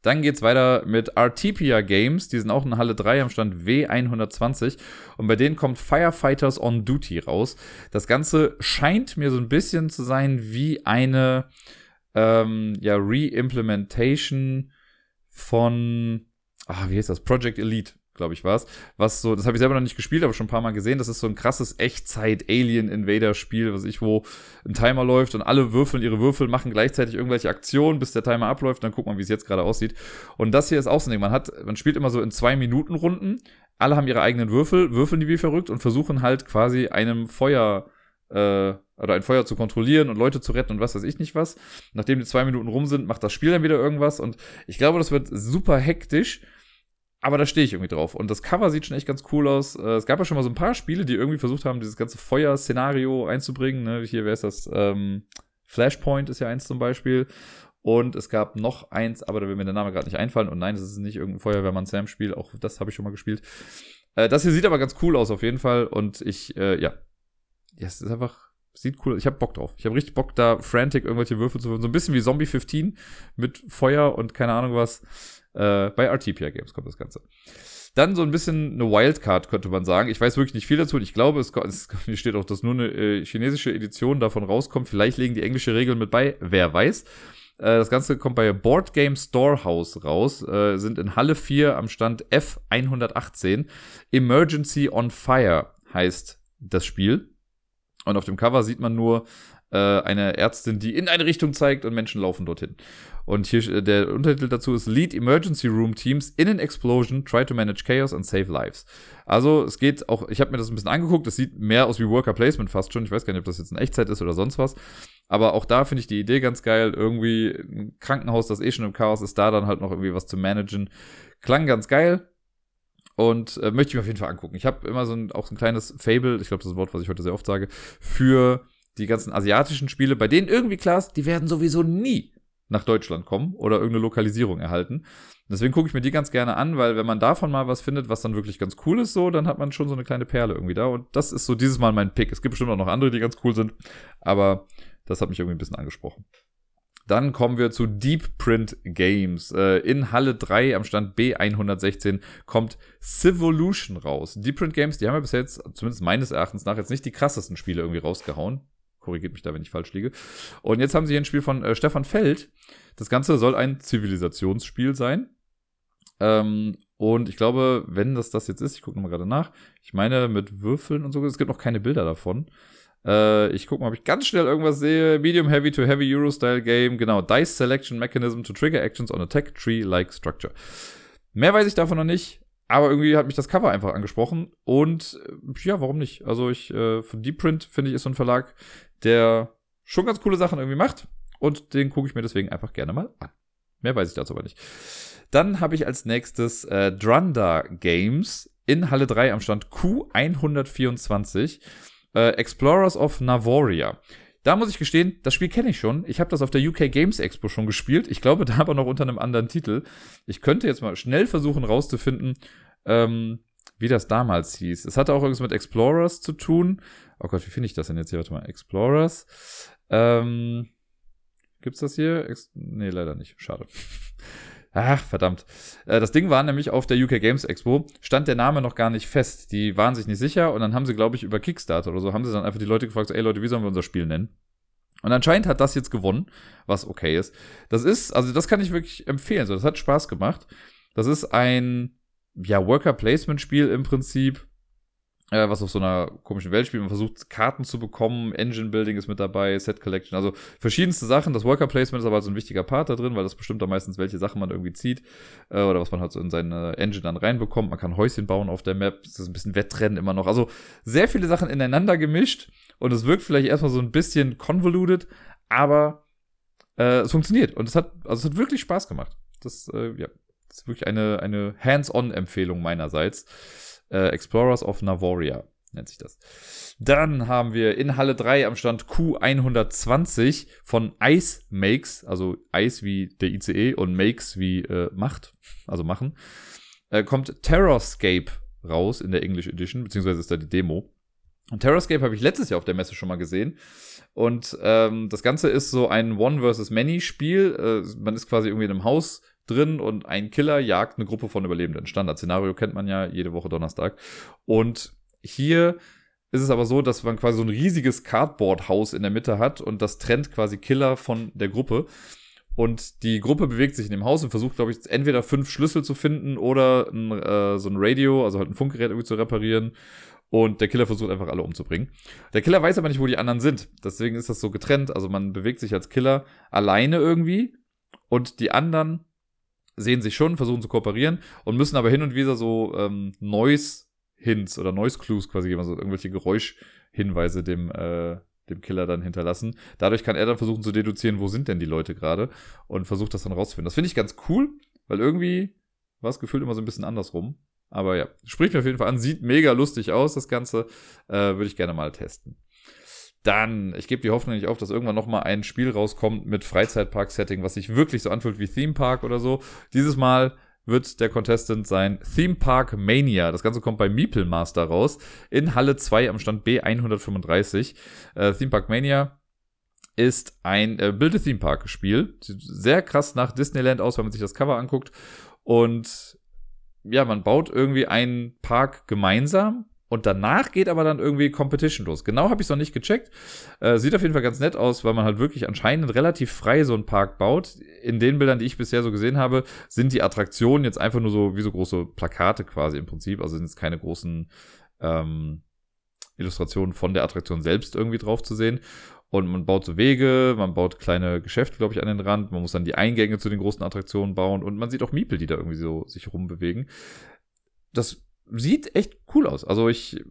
Dann geht's weiter mit Artipia Games. Die sind auch in Halle 3 am Stand W120. Und bei denen kommt Firefighters on Duty raus. Das Ganze scheint mir so ein bisschen zu sein wie eine ähm, ja, Re-Implementation von, ah, wie heißt das? Project Elite, glaube ich, war es. Was so, das habe ich selber noch nicht gespielt, aber schon ein paar Mal gesehen. Das ist so ein krasses Echtzeit-Alien-Invader-Spiel, was ich, wo ein Timer läuft und alle würfeln ihre Würfel, machen gleichzeitig irgendwelche Aktionen, bis der Timer abläuft, dann guckt man, wie es jetzt gerade aussieht. Und das hier ist auch so ein Ding. Man hat, man spielt immer so in zwei Minuten Runden. Alle haben ihre eigenen Würfel, würfeln die wie verrückt und versuchen halt quasi einem Feuer, äh, oder ein Feuer zu kontrollieren und Leute zu retten und was weiß ich nicht was. Nachdem die zwei Minuten rum sind, macht das Spiel dann wieder irgendwas und ich glaube, das wird super hektisch. Aber da stehe ich irgendwie drauf. Und das Cover sieht schon echt ganz cool aus. Äh, es gab ja schon mal so ein paar Spiele, die irgendwie versucht haben, dieses ganze Feuer-Szenario einzubringen. Ne? Hier, wer ist das? Ähm, Flashpoint ist ja eins zum Beispiel. Und es gab noch eins, aber da will mir der Name gerade nicht einfallen. Und nein, das ist nicht irgendein Feuerwehrmann-Sam-Spiel. Auch das habe ich schon mal gespielt. Äh, das hier sieht aber ganz cool aus auf jeden Fall. Und ich, äh, ja. Ja, es ist einfach Sieht cool Ich habe Bock drauf. Ich habe richtig Bock, da frantic irgendwelche Würfel zu würfeln. So ein bisschen wie Zombie 15 mit Feuer und keine Ahnung was. Äh, bei RTPia Games kommt das Ganze. Dann so ein bisschen eine Wildcard, könnte man sagen. Ich weiß wirklich nicht viel dazu und ich glaube, es, es steht auch, dass nur eine äh, chinesische Edition davon rauskommt. Vielleicht legen die englische Regeln mit bei, wer weiß. Äh, das Ganze kommt bei Board Game Storehouse raus, äh, sind in Halle 4 am Stand F118. Emergency on Fire heißt das Spiel. Und auf dem Cover sieht man nur äh, eine Ärztin, die in eine Richtung zeigt und Menschen laufen dorthin. Und hier äh, der Untertitel dazu ist Lead Emergency Room Teams in an Explosion, try to manage chaos and save lives. Also es geht auch, ich habe mir das ein bisschen angeguckt, das sieht mehr aus wie Worker Placement fast schon. Ich weiß gar nicht, ob das jetzt in Echtzeit ist oder sonst was. Aber auch da finde ich die Idee ganz geil. Irgendwie ein Krankenhaus, das eh schon im Chaos ist, da dann halt noch irgendwie was zu managen. Klang ganz geil. Und äh, möchte ich mir auf jeden Fall angucken. Ich habe immer so ein, auch so ein kleines Fable, ich glaube, das ist ein Wort, was ich heute sehr oft sage, für die ganzen asiatischen Spiele, bei denen irgendwie klar ist, die werden sowieso nie nach Deutschland kommen oder irgendeine Lokalisierung erhalten. Deswegen gucke ich mir die ganz gerne an, weil wenn man davon mal was findet, was dann wirklich ganz cool ist, so, dann hat man schon so eine kleine Perle irgendwie da. Und das ist so dieses Mal mein Pick. Es gibt bestimmt auch noch andere, die ganz cool sind, aber das hat mich irgendwie ein bisschen angesprochen. Dann kommen wir zu Deep Print Games. Äh, in Halle 3 am Stand B116 kommt Civolution raus. Deep Print Games, die haben ja bis jetzt, zumindest meines Erachtens nach, jetzt nicht die krassesten Spiele irgendwie rausgehauen. Korrigiert mich da, wenn ich falsch liege. Und jetzt haben sie hier ein Spiel von äh, Stefan Feld. Das Ganze soll ein Zivilisationsspiel sein. Ähm, und ich glaube, wenn das das jetzt ist, ich gucke nochmal gerade nach, ich meine mit Würfeln und so, es gibt noch keine Bilder davon. Äh, ich gucke mal, ob ich ganz schnell irgendwas sehe. Medium Heavy to Heavy Euro-Style Game. Genau. Dice Selection Mechanism to trigger actions on a tech tree-like structure. Mehr weiß ich davon noch nicht. Aber irgendwie hat mich das Cover einfach angesprochen. Und äh, ja, warum nicht? Also ich, äh, von Deep Print finde ich, ist so ein Verlag, der schon ganz coole Sachen irgendwie macht. Und den gucke ich mir deswegen einfach gerne mal an. Mehr weiß ich dazu aber nicht. Dann habe ich als nächstes äh, Drunda Games in Halle 3 am Stand Q124 äh, Explorers of Navoria. Da muss ich gestehen, das Spiel kenne ich schon. Ich habe das auf der UK Games Expo schon gespielt. Ich glaube, da aber noch unter einem anderen Titel. Ich könnte jetzt mal schnell versuchen rauszufinden, ähm, wie das damals hieß. Es hatte auch irgendwas mit Explorers zu tun. Oh Gott, wie finde ich das denn jetzt hier? Warte mal, Explorers. Ähm, gibt's das hier? Ex nee, leider nicht. Schade. Ach, verdammt. Äh, das Ding war nämlich auf der UK Games Expo, stand der Name noch gar nicht fest. Die waren sich nicht sicher und dann haben sie, glaube ich, über Kickstarter oder so, haben sie dann einfach die Leute gefragt, so, ey Leute, wie sollen wir unser Spiel nennen? Und anscheinend hat das jetzt gewonnen, was okay ist. Das ist, also das kann ich wirklich empfehlen. So, das hat Spaß gemacht. Das ist ein, ja, Worker-Placement-Spiel im Prinzip äh, was auf so einer komischen Welt spielt. Man versucht Karten zu bekommen, Engine Building ist mit dabei, Set Collection, also verschiedenste Sachen. Das Worker Placement ist aber so ein wichtiger Part da drin, weil das bestimmt da meistens, welche Sachen man irgendwie zieht äh, oder was man halt so in seine Engine dann reinbekommt. Man kann Häuschen bauen auf der Map, das ist ein bisschen Wettrennen immer noch. Also sehr viele Sachen ineinander gemischt und es wirkt vielleicht erstmal so ein bisschen convoluted, aber äh, es funktioniert und es hat, also es hat wirklich Spaß gemacht. Das, äh, ja, das ist wirklich eine, eine Hands-on-Empfehlung meinerseits. Äh, Explorers of Navoria nennt sich das. Dann haben wir in Halle 3 am Stand Q120 von Ice Makes, also Ice wie der ICE und Makes wie äh, Macht, also machen, äh, kommt Terrorscape raus in der English Edition, beziehungsweise ist da die Demo. Und Terrorscape habe ich letztes Jahr auf der Messe schon mal gesehen. Und ähm, das Ganze ist so ein One versus Many Spiel. Äh, man ist quasi irgendwie in einem Haus drin und ein Killer jagt eine Gruppe von Überlebenden. Standard-Szenario kennt man ja jede Woche Donnerstag. Und hier ist es aber so, dass man quasi so ein riesiges Cardboard-Haus in der Mitte hat und das trennt quasi Killer von der Gruppe. Und die Gruppe bewegt sich in dem Haus und versucht, glaube ich, entweder fünf Schlüssel zu finden oder ein, äh, so ein Radio, also halt ein Funkgerät irgendwie zu reparieren. Und der Killer versucht einfach alle umzubringen. Der Killer weiß aber nicht, wo die anderen sind. Deswegen ist das so getrennt. Also man bewegt sich als Killer alleine irgendwie. Und die anderen sehen sich schon, versuchen zu kooperieren und müssen aber hin und wieder so ähm, Noise-Hints oder Noise-Clues quasi geben, also irgendwelche Geräuschhinweise dem, äh, dem Killer dann hinterlassen. Dadurch kann er dann versuchen zu deduzieren, wo sind denn die Leute gerade und versucht das dann rauszufinden. Das finde ich ganz cool, weil irgendwie war es gefühlt immer so ein bisschen andersrum. Aber ja, spricht mir auf jeden Fall an, sieht mega lustig aus, das Ganze. Äh, Würde ich gerne mal testen. Dann, ich gebe die Hoffnung nicht auf, dass irgendwann nochmal ein Spiel rauskommt mit Freizeitpark-Setting, was sich wirklich so anfühlt wie Theme Park oder so. Dieses Mal wird der Contestant sein Theme Park Mania. Das Ganze kommt bei Meeple Master raus in Halle 2 am Stand B135. Äh, Theme Park Mania ist ein äh, Build a Theme Park Spiel. Sieht sehr krass nach Disneyland aus, wenn man sich das Cover anguckt. Und ja, man baut irgendwie einen Park gemeinsam und danach geht aber dann irgendwie Competition los. Genau habe ich es noch nicht gecheckt. Äh, sieht auf jeden Fall ganz nett aus, weil man halt wirklich anscheinend relativ frei so einen Park baut. In den Bildern, die ich bisher so gesehen habe, sind die Attraktionen jetzt einfach nur so wie so große Plakate quasi im Prinzip. Also sind es keine großen ähm, Illustrationen von der Attraktion selbst irgendwie drauf zu sehen. Und man baut so Wege, man baut kleine Geschäfte, glaube ich, an den Rand. Man muss dann die Eingänge zu den großen Attraktionen bauen. Und man sieht auch Miepel, die da irgendwie so sich rumbewegen. Das sieht echt cool aus. Also ich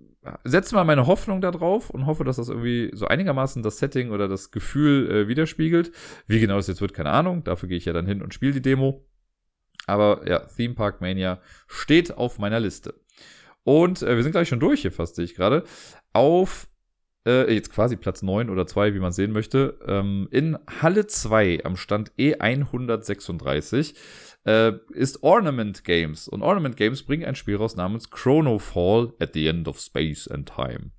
setze mal meine Hoffnung da drauf und hoffe, dass das irgendwie so einigermaßen das Setting oder das Gefühl äh, widerspiegelt. Wie genau das jetzt wird, keine Ahnung. Dafür gehe ich ja dann hin und spiele die Demo. Aber ja, Theme Park Mania steht auf meiner Liste. Und äh, wir sind gleich schon durch hier fast, sehe ich gerade. Auf äh, jetzt quasi Platz 9 oder 2, wie man sehen möchte. Ähm, in Halle 2 am Stand E136 äh, ist Ornament Games. Und Ornament Games bringen ein Spiel raus namens Chronofall at the End of Space and Time.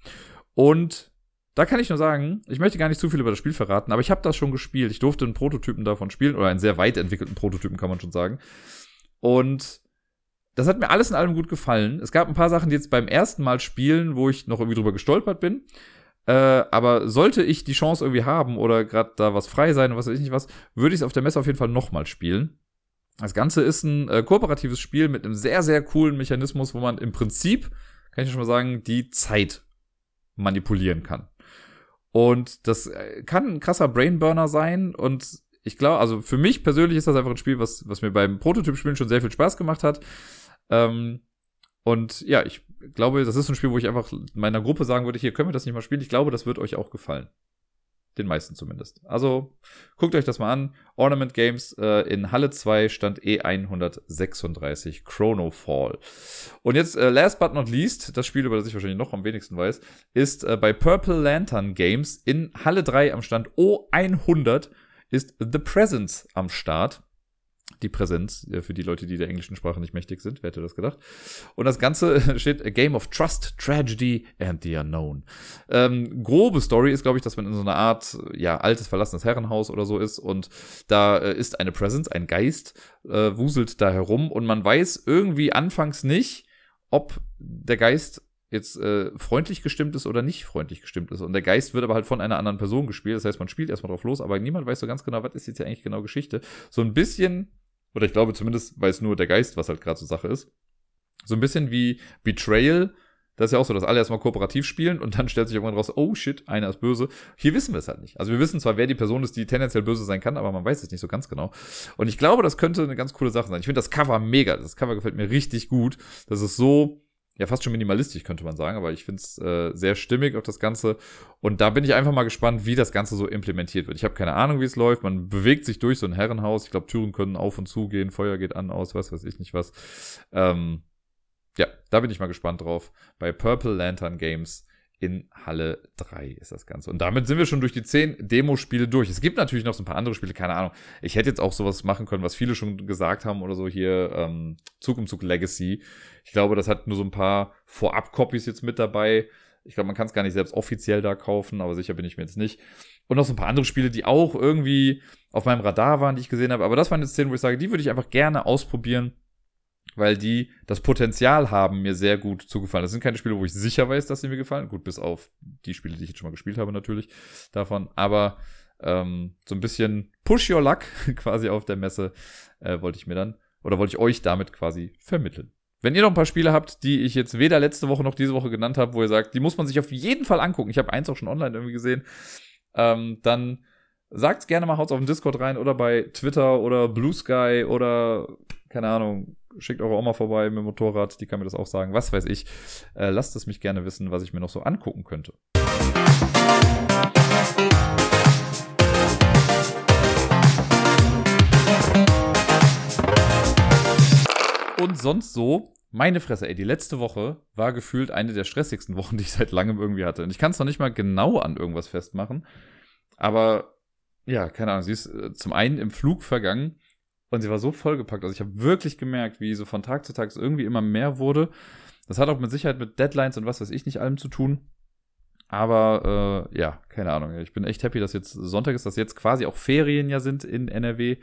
Und da kann ich nur sagen, ich möchte gar nicht zu viel über das Spiel verraten, aber ich habe das schon gespielt. Ich durfte einen Prototypen davon spielen, oder einen sehr weit entwickelten Prototypen, kann man schon sagen. Und das hat mir alles in allem gut gefallen. Es gab ein paar Sachen, die jetzt beim ersten Mal spielen, wo ich noch irgendwie drüber gestolpert bin. Äh, aber sollte ich die Chance irgendwie haben oder gerade da was frei sein und was weiß ich nicht was, würde ich es auf der Messe auf jeden Fall nochmal spielen. Das Ganze ist ein äh, kooperatives Spiel mit einem sehr, sehr coolen Mechanismus, wo man im Prinzip, kann ich schon mal sagen, die Zeit manipulieren kann. Und das äh, kann ein krasser Brainburner sein und ich glaube, also für mich persönlich ist das einfach ein Spiel, was, was mir beim Prototyp-Spielen schon sehr viel Spaß gemacht hat. Ähm, und ja, ich glaube, das ist ein Spiel, wo ich einfach meiner Gruppe sagen würde, hier können wir das nicht mal spielen. Ich glaube, das wird euch auch gefallen. Den meisten zumindest. Also guckt euch das mal an. Ornament Games äh, in Halle 2 stand E136 Chronofall. Und jetzt, äh, last but not least, das Spiel, über das ich wahrscheinlich noch am wenigsten weiß, ist äh, bei Purple Lantern Games in Halle 3 am Stand O100 ist The Presence am Start die Präsenz äh, für die Leute, die der englischen Sprache nicht mächtig sind. Wer hätte das gedacht? Und das Ganze steht A Game of Trust, Tragedy and the Unknown. Ähm, grobe Story ist, glaube ich, dass man in so einer Art, ja, altes, verlassenes Herrenhaus oder so ist und da äh, ist eine Präsenz, ein Geist, äh, wuselt da herum und man weiß irgendwie anfangs nicht, ob der Geist jetzt äh, freundlich gestimmt ist oder nicht freundlich gestimmt ist. Und der Geist wird aber halt von einer anderen Person gespielt. Das heißt, man spielt erstmal drauf los, aber niemand weiß so ganz genau, was ist jetzt hier eigentlich genau Geschichte. So ein bisschen oder ich glaube zumindest weiß nur der Geist, was halt gerade so Sache ist. So ein bisschen wie Betrayal. Das ist ja auch so, dass alle erstmal kooperativ spielen und dann stellt sich irgendwann raus, oh shit, einer ist böse. Hier wissen wir es halt nicht. Also wir wissen zwar, wer die Person ist, die tendenziell böse sein kann, aber man weiß es nicht so ganz genau. Und ich glaube, das könnte eine ganz coole Sache sein. Ich finde das Cover mega. Das Cover gefällt mir richtig gut. Das ist so, ja, fast schon minimalistisch, könnte man sagen, aber ich finde es äh, sehr stimmig auf das Ganze. Und da bin ich einfach mal gespannt, wie das Ganze so implementiert wird. Ich habe keine Ahnung, wie es läuft. Man bewegt sich durch so ein Herrenhaus. Ich glaube, Türen können auf und zu gehen, Feuer geht an, aus, was weiß ich nicht was. Ähm, ja, da bin ich mal gespannt drauf. Bei Purple Lantern Games in Halle 3 ist das Ganze. Und damit sind wir schon durch die 10 Demospiele durch. Es gibt natürlich noch so ein paar andere Spiele, keine Ahnung. Ich hätte jetzt auch sowas machen können, was viele schon gesagt haben oder so hier, ähm, Zug um Zug Legacy. Ich glaube, das hat nur so ein paar Vorab-Copies jetzt mit dabei. Ich glaube, man kann es gar nicht selbst offiziell da kaufen, aber sicher bin ich mir jetzt nicht. Und noch so ein paar andere Spiele, die auch irgendwie auf meinem Radar waren, die ich gesehen habe. Aber das waren jetzt 10, wo ich sage, die würde ich einfach gerne ausprobieren weil die das Potenzial haben, mir sehr gut zugefallen. Das sind keine Spiele, wo ich sicher weiß, dass sie mir gefallen. Gut, bis auf die Spiele, die ich jetzt schon mal gespielt habe, natürlich davon. Aber ähm, so ein bisschen Push Your Luck quasi auf der Messe äh, wollte ich mir dann, oder wollte ich euch damit quasi vermitteln. Wenn ihr noch ein paar Spiele habt, die ich jetzt weder letzte Woche noch diese Woche genannt habe, wo ihr sagt, die muss man sich auf jeden Fall angucken. Ich habe eins auch schon online irgendwie gesehen. Ähm, dann sagt's gerne mal, haut's auf den Discord rein oder bei Twitter oder Blue Sky oder keine Ahnung, schickt eure Oma vorbei mit dem Motorrad, die kann mir das auch sagen, was weiß ich. Äh, lasst es mich gerne wissen, was ich mir noch so angucken könnte. Und sonst so, meine Fresse, ey, die letzte Woche war gefühlt eine der stressigsten Wochen, die ich seit langem irgendwie hatte. Und ich kann es noch nicht mal genau an irgendwas festmachen. Aber ja, keine Ahnung, sie ist äh, zum einen im Flug vergangen und sie war so vollgepackt. Also ich habe wirklich gemerkt, wie so von Tag zu Tag es irgendwie immer mehr wurde. Das hat auch mit Sicherheit mit Deadlines und was weiß ich nicht allem zu tun. Aber äh, ja, keine Ahnung. Ich bin echt happy, dass jetzt Sonntag ist, dass jetzt quasi auch Ferien ja sind in NRW.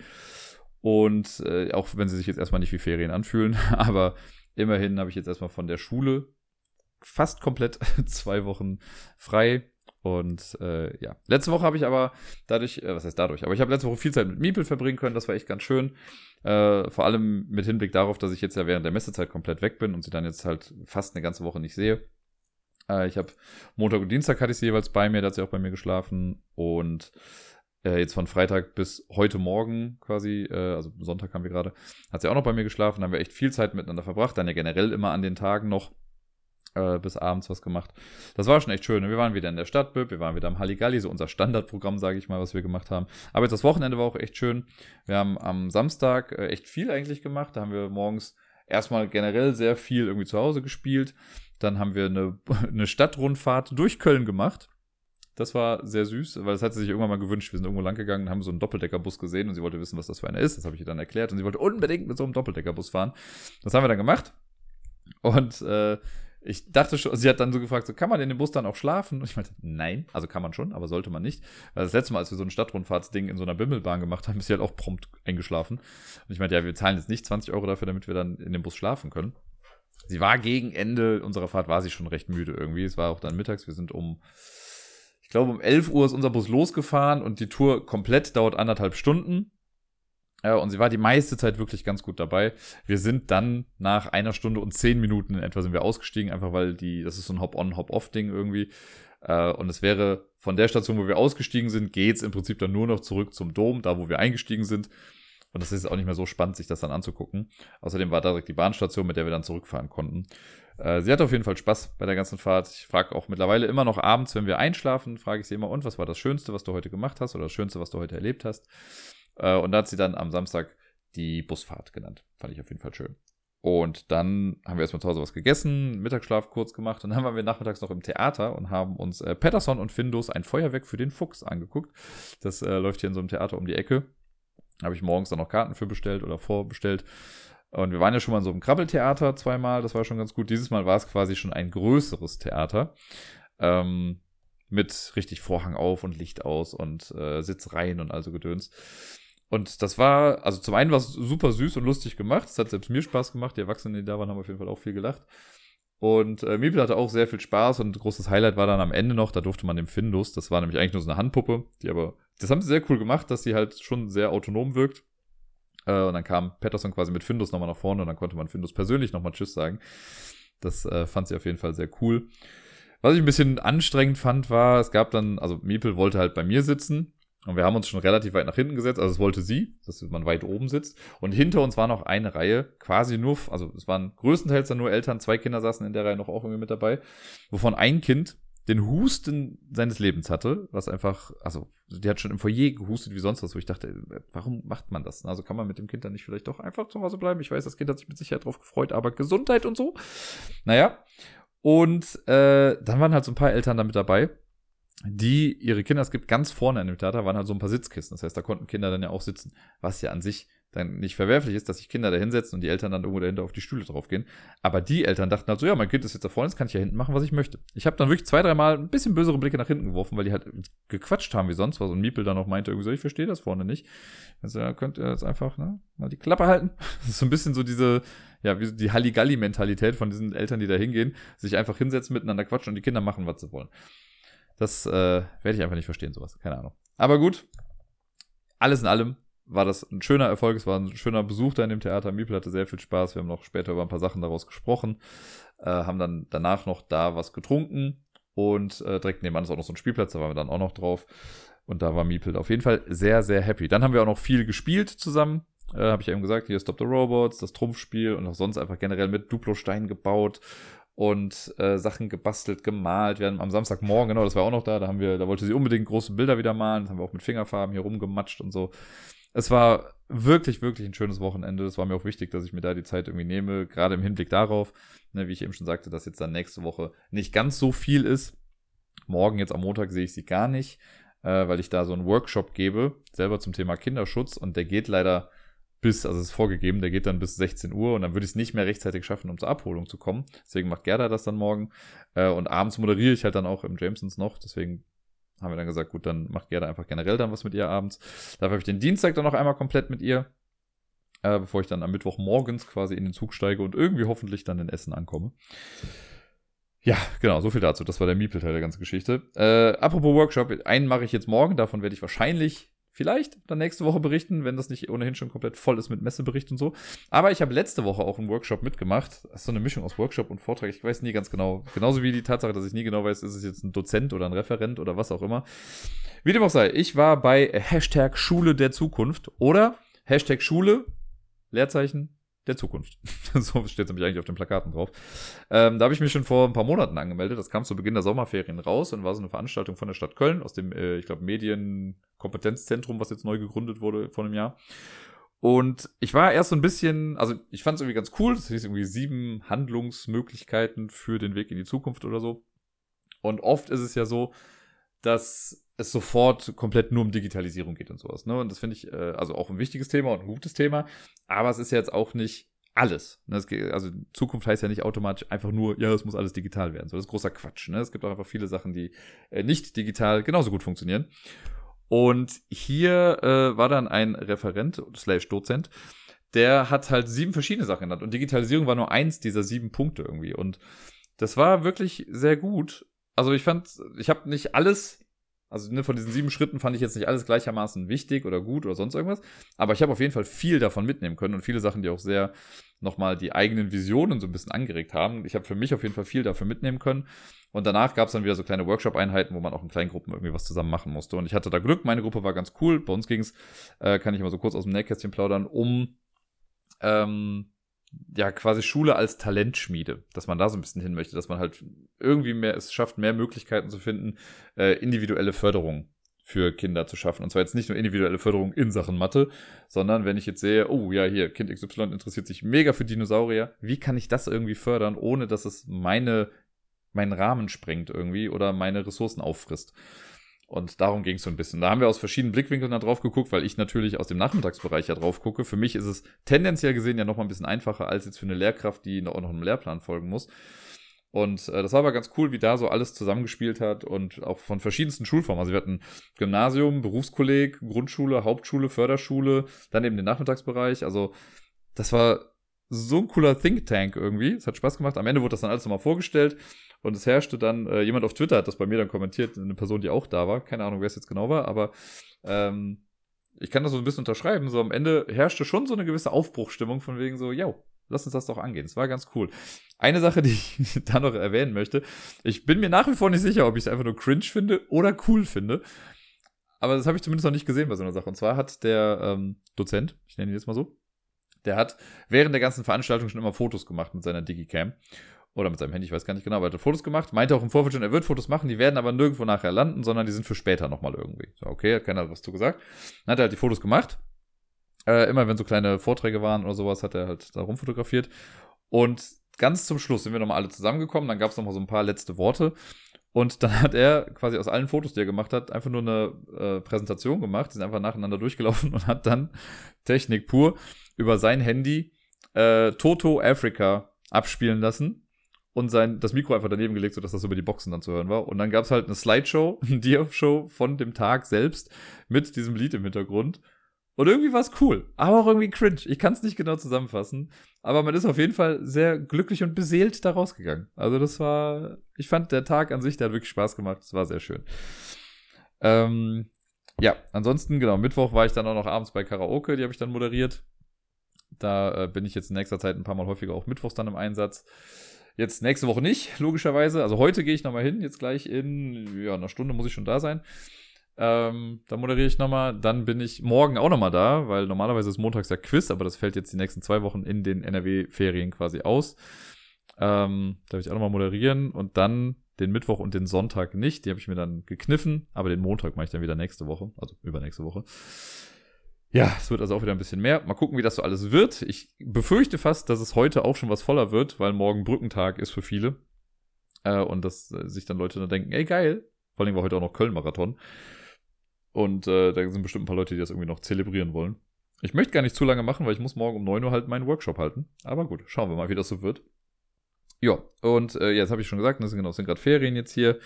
Und äh, auch wenn sie sich jetzt erstmal nicht wie Ferien anfühlen, aber immerhin habe ich jetzt erstmal von der Schule fast komplett zwei Wochen frei. Und äh, ja, letzte Woche habe ich aber dadurch, äh, was heißt dadurch, aber ich habe letzte Woche viel Zeit mit Miepel verbringen können, das war echt ganz schön. Äh, vor allem mit Hinblick darauf, dass ich jetzt ja während der Messezeit komplett weg bin und sie dann jetzt halt fast eine ganze Woche nicht sehe. Äh, ich habe Montag und Dienstag hatte ich sie jeweils bei mir, da hat sie auch bei mir geschlafen. Und äh, jetzt von Freitag bis heute Morgen quasi, äh, also Sonntag haben wir gerade, hat sie auch noch bei mir geschlafen, haben wir echt viel Zeit miteinander verbracht, dann ja generell immer an den Tagen noch äh, bis abends was gemacht. Das war schon echt schön. Wir waren wieder in der Stadtbib, wir waren wieder am Halligalli, so unser Standardprogramm, sage ich mal, was wir gemacht haben. Aber jetzt das Wochenende war auch echt schön. Wir haben am Samstag äh, echt viel eigentlich gemacht. Da haben wir morgens erstmal generell sehr viel irgendwie zu Hause gespielt. Dann haben wir eine, eine Stadtrundfahrt durch Köln gemacht. Das war sehr süß, weil das hat sie sich irgendwann mal gewünscht. Wir sind irgendwo lang gegangen, haben so einen Doppeldeckerbus gesehen und sie wollte wissen, was das für einer ist. Das habe ich ihr dann erklärt und sie wollte unbedingt mit so einem Doppeldeckerbus fahren. Das haben wir dann gemacht. Und äh, ich dachte schon, sie hat dann so gefragt, so, kann man in dem Bus dann auch schlafen? Und ich meinte, nein, also kann man schon, aber sollte man nicht. Weil das letzte Mal, als wir so ein Stadtrundfahrtsding in so einer Bimmelbahn gemacht haben, ist sie halt auch prompt eingeschlafen. Und ich meinte, ja, wir zahlen jetzt nicht 20 Euro dafür, damit wir dann in dem Bus schlafen können. Sie war gegen Ende unserer Fahrt, war sie schon recht müde irgendwie. Es war auch dann mittags, wir sind um, ich glaube, um 11 Uhr ist unser Bus losgefahren und die Tour komplett dauert anderthalb Stunden. Und sie war die meiste Zeit wirklich ganz gut dabei. Wir sind dann nach einer Stunde und zehn Minuten in etwa sind wir ausgestiegen, einfach weil die, das ist so ein Hop-on, Hop-off-Ding irgendwie. Äh, und es wäre von der Station, wo wir ausgestiegen sind, geht's im Prinzip dann nur noch zurück zum Dom, da wo wir eingestiegen sind. Und das ist auch nicht mehr so spannend, sich das dann anzugucken. Außerdem war da direkt die Bahnstation, mit der wir dann zurückfahren konnten. Äh, sie hatte auf jeden Fall Spaß bei der ganzen Fahrt. Ich frage auch mittlerweile immer noch abends, wenn wir einschlafen, frage ich sie immer, und was war das Schönste, was du heute gemacht hast oder das Schönste, was du heute erlebt hast? Äh, und da hat sie dann am Samstag die Busfahrt genannt. Fand ich auf jeden Fall schön. Und dann haben wir erstmal zu Hause was gegessen, Mittagsschlaf kurz gemacht und dann waren wir nachmittags noch im Theater und haben uns äh, Patterson und Findus ein Feuerwerk für den Fuchs angeguckt. Das äh, läuft hier in so einem Theater um die Ecke. Habe ich morgens dann noch Karten für bestellt oder vorbestellt. Und wir waren ja schon mal in so einem Krabbeltheater zweimal, das war schon ganz gut. Dieses Mal war es quasi schon ein größeres Theater. Ähm, mit richtig Vorhang auf und Licht aus und äh, Sitzreihen und also Gedöns. Und das war, also zum einen war es super süß und lustig gemacht. Es hat selbst mir Spaß gemacht. Die Erwachsenen, die da waren, haben auf jeden Fall auch viel gelacht. Und äh, Miepel hatte auch sehr viel Spaß und großes Highlight war dann am Ende noch, da durfte man dem Findus, das war nämlich eigentlich nur so eine Handpuppe, die aber, das haben sie sehr cool gemacht, dass sie halt schon sehr autonom wirkt. Äh, und dann kam Patterson quasi mit Findus nochmal nach vorne und dann konnte man Findus persönlich nochmal Tschüss sagen. Das äh, fand sie auf jeden Fall sehr cool. Was ich ein bisschen anstrengend fand, war, es gab dann, also Miepel wollte halt bei mir sitzen und wir haben uns schon relativ weit nach hinten gesetzt, also es wollte sie, dass man weit oben sitzt. Und hinter uns war noch eine Reihe, quasi nur, also es waren größtenteils dann nur Eltern, zwei Kinder saßen in der Reihe noch auch irgendwie mit dabei, wovon ein Kind den Husten seines Lebens hatte, was einfach, also die hat schon im Foyer gehustet wie sonst was, wo ich dachte, warum macht man das? Also kann man mit dem Kind dann nicht vielleicht doch einfach zu Hause bleiben? Ich weiß, das Kind hat sich mit Sicherheit drauf gefreut, aber Gesundheit und so. Naja. Und äh, dann waren halt so ein paar Eltern damit dabei die ihre Kinder, es gibt ganz vorne in dem Theater, waren halt so ein paar Sitzkisten. Das heißt, da konnten Kinder dann ja auch sitzen, was ja an sich dann nicht verwerflich ist, dass sich Kinder da hinsetzen und die Eltern dann irgendwo dahinter auf die Stühle draufgehen. Aber die Eltern dachten halt so, ja, mein Kind ist jetzt da vorne, jetzt kann ich ja hinten machen, was ich möchte. Ich habe dann wirklich zwei, dreimal ein bisschen bösere Blicke nach hinten geworfen, weil die halt gequatscht haben wie sonst was. Und Miepel dann auch meinte irgendwie so, ich verstehe das vorne nicht. Also ja, könnt ihr jetzt einfach ne, mal die Klappe halten. Das ist so ein bisschen so diese, ja, wie die Halligalli-Mentalität von diesen Eltern, die da hingehen, sich einfach hinsetzen, miteinander quatschen und die Kinder machen, was sie wollen. Das äh, werde ich einfach nicht verstehen, sowas. Keine Ahnung. Aber gut, alles in allem war das ein schöner Erfolg. Es war ein schöner Besuch da in dem Theater. Miepel hatte sehr viel Spaß. Wir haben noch später über ein paar Sachen daraus gesprochen. Äh, haben dann danach noch da was getrunken. Und äh, direkt nebenan ist auch noch so ein Spielplatz. Da waren wir dann auch noch drauf. Und da war Miepel auf jeden Fall sehr, sehr happy. Dann haben wir auch noch viel gespielt zusammen. Äh, Habe ich eben gesagt, hier Stop the Robots, das Trumpfspiel und auch sonst einfach generell mit Duplo-Stein gebaut und äh, Sachen gebastelt, gemalt. Wir haben am Samstagmorgen, genau, das war auch noch da, da haben wir, da wollte sie unbedingt große Bilder wieder malen, das haben wir auch mit Fingerfarben hier rumgematscht und so. Es war wirklich, wirklich ein schönes Wochenende. Es war mir auch wichtig, dass ich mir da die Zeit irgendwie nehme, gerade im Hinblick darauf, ne, wie ich eben schon sagte, dass jetzt dann nächste Woche nicht ganz so viel ist. Morgen, jetzt am Montag, sehe ich sie gar nicht, äh, weil ich da so einen Workshop gebe, selber zum Thema Kinderschutz und der geht leider bis, also es ist vorgegeben, der geht dann bis 16 Uhr und dann würde ich es nicht mehr rechtzeitig schaffen, um zur Abholung zu kommen. Deswegen macht Gerda das dann morgen. Äh, und abends moderiere ich halt dann auch im Jamesons noch. Deswegen haben wir dann gesagt, gut, dann macht Gerda einfach generell dann was mit ihr abends. Dafür habe ich den Dienstag dann noch einmal komplett mit ihr, äh, bevor ich dann am Mittwoch morgens quasi in den Zug steige und irgendwie hoffentlich dann in Essen ankomme. Ja, genau, so viel dazu. Das war der Miepel-Teil der ganzen Geschichte. Äh, apropos Workshop, einen mache ich jetzt morgen, davon werde ich wahrscheinlich vielleicht dann nächste Woche berichten, wenn das nicht ohnehin schon komplett voll ist mit Messebericht und so. Aber ich habe letzte Woche auch einen Workshop mitgemacht. Das ist so eine Mischung aus Workshop und Vortrag. Ich weiß nie ganz genau. Genauso wie die Tatsache, dass ich nie genau weiß, ist es jetzt ein Dozent oder ein Referent oder was auch immer. Wie dem auch sei, ich war bei Hashtag Schule der Zukunft oder Hashtag Schule, Leerzeichen, der Zukunft. so steht es nämlich eigentlich auf den Plakaten drauf. Ähm, da habe ich mich schon vor ein paar Monaten angemeldet. Das kam zu Beginn der Sommerferien raus und war so eine Veranstaltung von der Stadt Köln aus dem, äh, ich glaube, Medienkompetenzzentrum, was jetzt neu gegründet wurde vor einem Jahr. Und ich war erst so ein bisschen, also ich fand es irgendwie ganz cool. Das hieß irgendwie sieben Handlungsmöglichkeiten für den Weg in die Zukunft oder so. Und oft ist es ja so, dass es sofort komplett nur um Digitalisierung geht und sowas. Ne? Und das finde ich äh, also auch ein wichtiges Thema und ein gutes Thema. Aber es ist ja jetzt auch nicht alles. Ne? Also Zukunft heißt ja nicht automatisch einfach nur, ja, es muss alles digital werden. So, das ist großer Quatsch. Ne? Es gibt auch einfach viele Sachen, die äh, nicht digital genauso gut funktionieren. Und hier äh, war dann ein Referent slash Dozent, der hat halt sieben verschiedene Sachen genannt. Und Digitalisierung war nur eins dieser sieben Punkte irgendwie. Und das war wirklich sehr gut. Also ich fand, ich habe nicht alles also ne, von diesen sieben Schritten fand ich jetzt nicht alles gleichermaßen wichtig oder gut oder sonst irgendwas. Aber ich habe auf jeden Fall viel davon mitnehmen können und viele Sachen, die auch sehr nochmal die eigenen Visionen so ein bisschen angeregt haben. Ich habe für mich auf jeden Fall viel dafür mitnehmen können. Und danach gab es dann wieder so kleine Workshop-Einheiten, wo man auch in kleinen Gruppen irgendwie was zusammen machen musste. Und ich hatte da Glück, meine Gruppe war ganz cool. Bei uns ging es, äh, kann ich mal so kurz aus dem Nähkästchen plaudern, um ähm, ja, quasi Schule als Talentschmiede, dass man da so ein bisschen hin möchte, dass man halt irgendwie mehr, es schafft, mehr Möglichkeiten zu finden, äh, individuelle Förderung für Kinder zu schaffen. Und zwar jetzt nicht nur individuelle Förderung in Sachen Mathe, sondern wenn ich jetzt sehe, oh ja, hier, Kind XY interessiert sich mega für Dinosaurier, wie kann ich das irgendwie fördern, ohne dass es meine, meinen Rahmen sprengt irgendwie oder meine Ressourcen auffrisst? Und darum ging es so ein bisschen. Da haben wir aus verschiedenen Blickwinkeln da drauf geguckt, weil ich natürlich aus dem Nachmittagsbereich ja drauf gucke. Für mich ist es tendenziell gesehen ja noch mal ein bisschen einfacher als jetzt für eine Lehrkraft, die noch, noch einem Lehrplan folgen muss. Und äh, das war aber ganz cool, wie da so alles zusammengespielt hat und auch von verschiedensten Schulformen. Also wir hatten Gymnasium, Berufskolleg, Grundschule, Hauptschule, Förderschule, dann eben den Nachmittagsbereich. Also das war so ein cooler Think Tank irgendwie. Es hat Spaß gemacht. Am Ende wurde das dann alles nochmal vorgestellt. Und es herrschte dann, äh, jemand auf Twitter hat das bei mir dann kommentiert, eine Person, die auch da war. Keine Ahnung, wer es jetzt genau war, aber ähm, ich kann das so ein bisschen unterschreiben. So am Ende herrschte schon so eine gewisse Aufbruchstimmung von wegen so, yo, lass uns das doch angehen. Es war ganz cool. Eine Sache, die ich da noch erwähnen möchte. Ich bin mir nach wie vor nicht sicher, ob ich es einfach nur cringe finde oder cool finde. Aber das habe ich zumindest noch nicht gesehen bei so einer Sache. Und zwar hat der ähm, Dozent, ich nenne ihn jetzt mal so, der hat während der ganzen Veranstaltung schon immer Fotos gemacht mit seiner Digicam. Oder mit seinem Handy, ich weiß gar nicht genau, aber er hat Fotos gemacht. Meinte auch im Vorfeld schon, er wird Fotos machen, die werden aber nirgendwo nachher landen, sondern die sind für später nochmal irgendwie. So, okay, hat keiner was zu gesagt. Dann hat er halt die Fotos gemacht. Äh, immer wenn so kleine Vorträge waren oder sowas, hat er halt da rumfotografiert. Und ganz zum Schluss sind wir nochmal alle zusammengekommen. Dann gab es nochmal so ein paar letzte Worte. Und dann hat er quasi aus allen Fotos, die er gemacht hat, einfach nur eine äh, Präsentation gemacht. Die sind einfach nacheinander durchgelaufen und hat dann Technik pur über sein Handy äh, Toto Africa abspielen lassen und sein, das Mikro einfach daneben gelegt, sodass das über die Boxen dann zu hören war. Und dann gab es halt eine Slideshow, eine Dia-Show von dem Tag selbst mit diesem Lied im Hintergrund. Und irgendwie war es cool, aber auch irgendwie cringe. Ich kann es nicht genau zusammenfassen, aber man ist auf jeden Fall sehr glücklich und beseelt da rausgegangen. Also das war, ich fand der Tag an sich, der hat wirklich Spaß gemacht. Es war sehr schön. Ähm, ja, ansonsten, genau, Mittwoch war ich dann auch noch abends bei Karaoke, die habe ich dann moderiert. Da äh, bin ich jetzt in nächster Zeit ein paar Mal häufiger auch Mittwochs dann im Einsatz. Jetzt nächste Woche nicht, logischerweise. Also heute gehe ich nochmal hin, jetzt gleich in ja, einer Stunde muss ich schon da sein. Ähm, da moderiere ich nochmal. Dann bin ich morgen auch nochmal da, weil normalerweise ist montags der Quiz, aber das fällt jetzt die nächsten zwei Wochen in den NRW-Ferien quasi aus. Ähm, da werde ich auch nochmal moderieren und dann den Mittwoch und den Sonntag nicht. Die habe ich mir dann gekniffen, aber den Montag mache ich dann wieder nächste Woche, also übernächste Woche. Ja, es wird also auch wieder ein bisschen mehr. Mal gucken, wie das so alles wird. Ich befürchte fast, dass es heute auch schon was voller wird, weil morgen Brückentag ist für viele. Äh, und dass sich dann Leute dann denken, ey geil. Vor allem war heute auch noch Köln-Marathon. Und äh, da sind bestimmt ein paar Leute, die das irgendwie noch zelebrieren wollen. Ich möchte gar nicht zu lange machen, weil ich muss morgen um 9 Uhr halt meinen Workshop halten. Aber gut, schauen wir mal, wie das so wird. Ja, und äh, jetzt habe ich schon gesagt, das sind genau, sind gerade Ferien jetzt hier.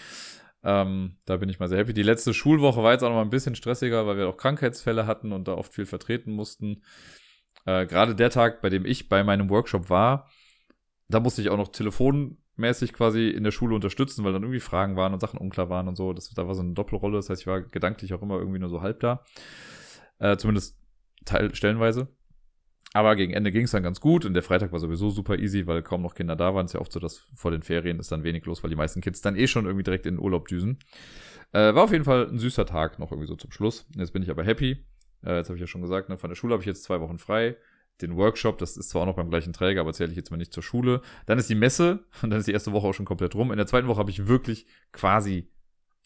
Ähm, da bin ich mal sehr happy. Die letzte Schulwoche war jetzt auch noch mal ein bisschen stressiger, weil wir auch Krankheitsfälle hatten und da oft viel vertreten mussten. Äh, Gerade der Tag, bei dem ich bei meinem Workshop war, da musste ich auch noch telefonmäßig quasi in der Schule unterstützen, weil dann irgendwie Fragen waren und Sachen unklar waren und so. Das, da war so eine Doppelrolle. Das heißt, ich war gedanklich auch immer irgendwie nur so halb da. Äh, zumindest teil stellenweise. Aber gegen Ende ging es dann ganz gut und der Freitag war sowieso super easy, weil kaum noch Kinder da waren. Es ist ja oft so, dass vor den Ferien ist dann wenig los, weil die meisten Kids dann eh schon irgendwie direkt in den Urlaub düsen. Äh, war auf jeden Fall ein süßer Tag noch irgendwie so zum Schluss. Jetzt bin ich aber happy. Äh, jetzt habe ich ja schon gesagt, ne, von der Schule habe ich jetzt zwei Wochen frei. Den Workshop, das ist zwar auch noch beim gleichen Träger, aber zähle ich jetzt mal nicht zur Schule. Dann ist die Messe und dann ist die erste Woche auch schon komplett rum. In der zweiten Woche habe ich wirklich quasi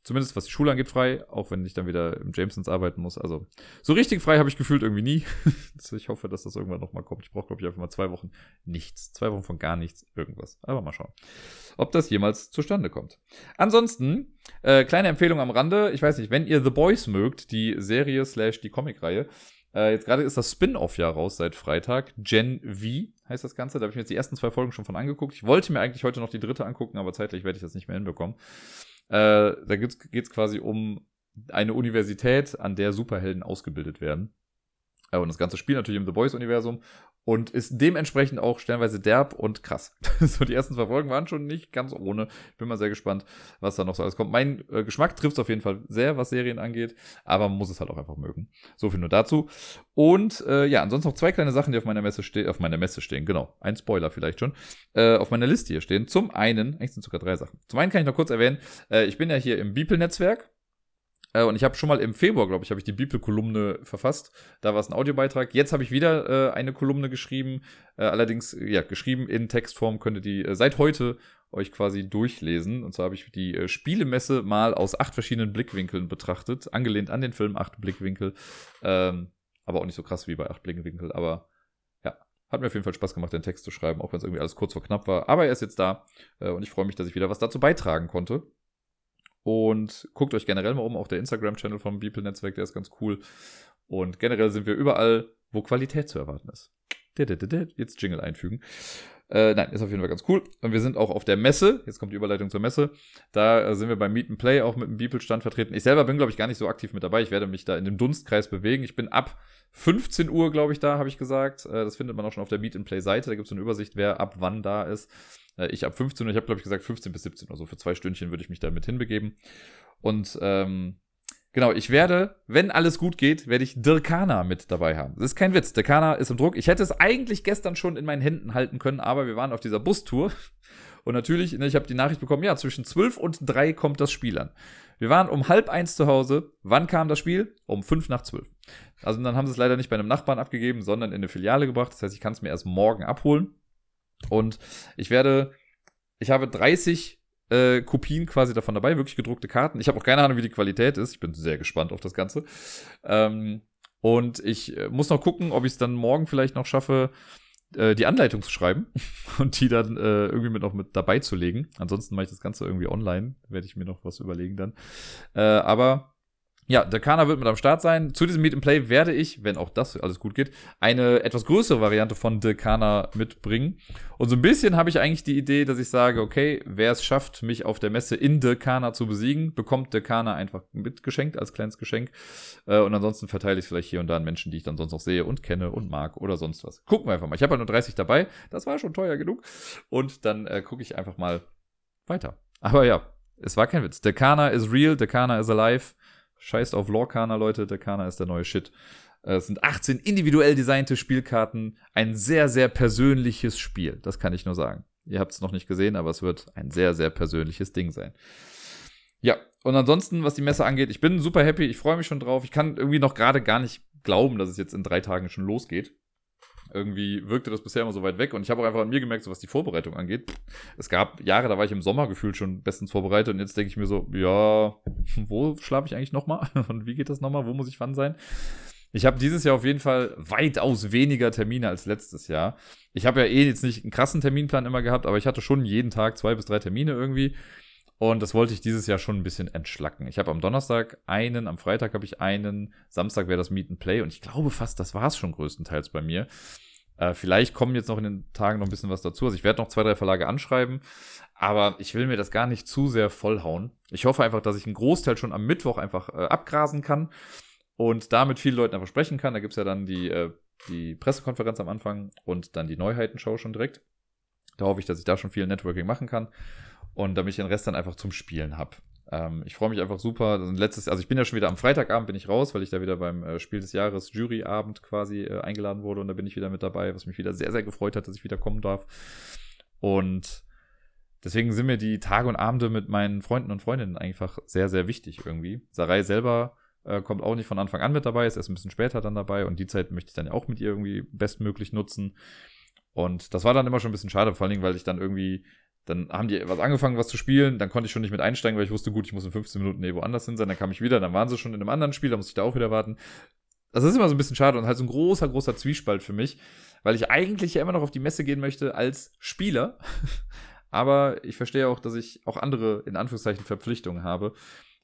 zumindest was die Schule angeht, frei, auch wenn ich dann wieder im Jamesons arbeiten muss. Also so richtig frei habe ich gefühlt irgendwie nie. ich hoffe, dass das irgendwann nochmal kommt. Ich brauche, glaube ich, einfach mal zwei Wochen nichts. Zwei Wochen von gar nichts, irgendwas. Aber mal schauen, ob das jemals zustande kommt. Ansonsten, äh, kleine Empfehlung am Rande. Ich weiß nicht, wenn ihr The Boys mögt, die Serie slash die Comicreihe, äh, jetzt gerade ist das Spin-off ja raus seit Freitag. Gen V heißt das Ganze. Da habe ich mir jetzt die ersten zwei Folgen schon von angeguckt. Ich wollte mir eigentlich heute noch die dritte angucken, aber zeitlich werde ich das nicht mehr hinbekommen. Äh, da geht es quasi um eine Universität, an der Superhelden ausgebildet werden. Äh, und das ganze Spiel natürlich im The Boys-Universum und ist dementsprechend auch stellenweise derb und krass. so, die ersten zwei Folgen waren schon nicht ganz ohne. Bin mal sehr gespannt, was da noch so alles kommt. Mein äh, Geschmack trifft es auf jeden Fall sehr, was Serien angeht, aber man muss es halt auch einfach mögen. So viel nur dazu. Und äh, ja, ansonsten noch zwei kleine Sachen, die auf meiner Messe stehen, auf meiner Messe stehen, genau. Ein Spoiler vielleicht schon. Äh, auf meiner Liste hier stehen. Zum einen, eigentlich sind sogar drei Sachen. Zum einen kann ich noch kurz erwähnen, äh, ich bin ja hier im Beeple-Netzwerk und ich habe schon mal im Februar, glaube ich, habe ich die Bibelkolumne verfasst. Da war es ein Audiobeitrag. Jetzt habe ich wieder äh, eine Kolumne geschrieben. Äh, allerdings, ja, geschrieben in Textform könnt ihr die äh, seit heute euch quasi durchlesen. Und zwar habe ich die äh, Spielemesse mal aus acht verschiedenen Blickwinkeln betrachtet. Angelehnt an den Film Acht Blickwinkel. Ähm, aber auch nicht so krass wie bei Acht Blickwinkel. Aber ja, hat mir auf jeden Fall Spaß gemacht, den Text zu schreiben, auch wenn es irgendwie alles kurz vor knapp war. Aber er ist jetzt da. Äh, und ich freue mich, dass ich wieder was dazu beitragen konnte. Und guckt euch generell mal um, auch der Instagram-Channel vom Beeple-Netzwerk, der ist ganz cool. Und generell sind wir überall, wo Qualität zu erwarten ist. Jetzt Jingle einfügen. Äh, nein, ist auf jeden Fall ganz cool. Und wir sind auch auf der Messe. Jetzt kommt die Überleitung zur Messe. Da äh, sind wir beim Meet and Play auch mit dem Beeple-Stand vertreten. Ich selber bin, glaube ich, gar nicht so aktiv mit dabei. Ich werde mich da in dem Dunstkreis bewegen. Ich bin ab 15 Uhr, glaube ich, da, habe ich gesagt. Äh, das findet man auch schon auf der Meet and Play-Seite. Da gibt es eine Übersicht, wer ab wann da ist. Äh, ich ab 15 Uhr, ich habe, glaube ich, gesagt 15 bis 17 Uhr. So für zwei Stündchen würde ich mich da mit hinbegeben. Und ähm, Genau, ich werde, wenn alles gut geht, werde ich Dirkana mit dabei haben. Das ist kein Witz. Dirkana ist im Druck. Ich hätte es eigentlich gestern schon in meinen Händen halten können, aber wir waren auf dieser Bustour. Und natürlich, ne, ich habe die Nachricht bekommen, ja, zwischen 12 und 3 kommt das Spiel an. Wir waren um halb eins zu Hause. Wann kam das Spiel? Um 5 nach 12. Also dann haben sie es leider nicht bei einem Nachbarn abgegeben, sondern in eine Filiale gebracht. Das heißt, ich kann es mir erst morgen abholen. Und ich werde, ich habe 30 äh, Kopien quasi davon dabei, wirklich gedruckte Karten. Ich habe auch keine Ahnung, wie die Qualität ist. Ich bin sehr gespannt auf das Ganze. Ähm, und ich äh, muss noch gucken, ob ich es dann morgen vielleicht noch schaffe, äh, die Anleitung zu schreiben und die dann äh, irgendwie mit noch mit dabei zu legen. Ansonsten mache ich das Ganze irgendwie online. Werde ich mir noch was überlegen dann. Äh, aber ja, der Kana wird mit am Start sein. Zu diesem Meet and Play werde ich, wenn auch das alles gut geht, eine etwas größere Variante von The Kana mitbringen. Und so ein bisschen habe ich eigentlich die Idee, dass ich sage, okay, wer es schafft, mich auf der Messe in The Kana zu besiegen, bekommt The Kana einfach mitgeschenkt als kleines Geschenk. Äh, und ansonsten verteile ich es vielleicht hier und da an Menschen, die ich dann sonst noch sehe und kenne und mag oder sonst was. Gucken wir einfach mal. Ich habe halt nur 30 dabei. Das war schon teuer genug. Und dann äh, gucke ich einfach mal weiter. Aber ja, es war kein Witz. The Kana is real, The Kana is alive. Scheißt auf Lorcana, Leute. Der Kana ist der neue Shit. Äh, es sind 18 individuell designte Spielkarten. Ein sehr, sehr persönliches Spiel. Das kann ich nur sagen. Ihr habt es noch nicht gesehen, aber es wird ein sehr, sehr persönliches Ding sein. Ja, und ansonsten, was die Messe angeht, ich bin super happy. Ich freue mich schon drauf. Ich kann irgendwie noch gerade gar nicht glauben, dass es jetzt in drei Tagen schon losgeht. Irgendwie wirkte das bisher immer so weit weg und ich habe auch einfach an mir gemerkt, so was die Vorbereitung angeht. Es gab Jahre, da war ich im Sommer gefühlt schon bestens vorbereitet und jetzt denke ich mir so, ja, wo schlafe ich eigentlich nochmal und wie geht das nochmal, wo muss ich wann sein? Ich habe dieses Jahr auf jeden Fall weitaus weniger Termine als letztes Jahr. Ich habe ja eh jetzt nicht einen krassen Terminplan immer gehabt, aber ich hatte schon jeden Tag zwei bis drei Termine irgendwie. Und das wollte ich dieses Jahr schon ein bisschen entschlacken. Ich habe am Donnerstag einen, am Freitag habe ich einen, Samstag wäre das Meet and Play und ich glaube fast, das war es schon größtenteils bei mir. Äh, vielleicht kommen jetzt noch in den Tagen noch ein bisschen was dazu. Also ich werde noch zwei, drei Verlage anschreiben, aber ich will mir das gar nicht zu sehr vollhauen. Ich hoffe einfach, dass ich einen Großteil schon am Mittwoch einfach äh, abgrasen kann und damit vielen Leuten einfach sprechen kann. Da gibt es ja dann die, äh, die Pressekonferenz am Anfang und dann die Neuheitenshow schon direkt. Da hoffe ich, dass ich da schon viel Networking machen kann und damit ich den Rest dann einfach zum Spielen habe. Ähm, ich freue mich einfach super. Letztes, also ich bin ja schon wieder am Freitagabend bin ich raus, weil ich da wieder beim äh, Spiel des Jahres Juryabend quasi äh, eingeladen wurde und da bin ich wieder mit dabei, was mich wieder sehr, sehr gefreut hat, dass ich wieder kommen darf. Und deswegen sind mir die Tage und Abende mit meinen Freunden und Freundinnen einfach sehr, sehr wichtig irgendwie. Sarai selber äh, kommt auch nicht von Anfang an mit dabei, ist erst ein bisschen später dann dabei und die Zeit möchte ich dann auch mit ihr irgendwie bestmöglich nutzen. Und das war dann immer schon ein bisschen schade, vor allen Dingen, weil ich dann irgendwie Dann haben die was angefangen, was zu spielen. Dann konnte ich schon nicht mit einsteigen, weil ich wusste, gut, ich muss in 15 Minuten eh woanders hin sein. Dann kam ich wieder, dann waren sie schon in einem anderen Spiel, da musste ich da auch wieder warten. Das ist immer so ein bisschen schade und halt so ein großer, großer Zwiespalt für mich, weil ich eigentlich ja immer noch auf die Messe gehen möchte als Spieler. Aber ich verstehe auch, dass ich auch andere, in Anführungszeichen, Verpflichtungen habe.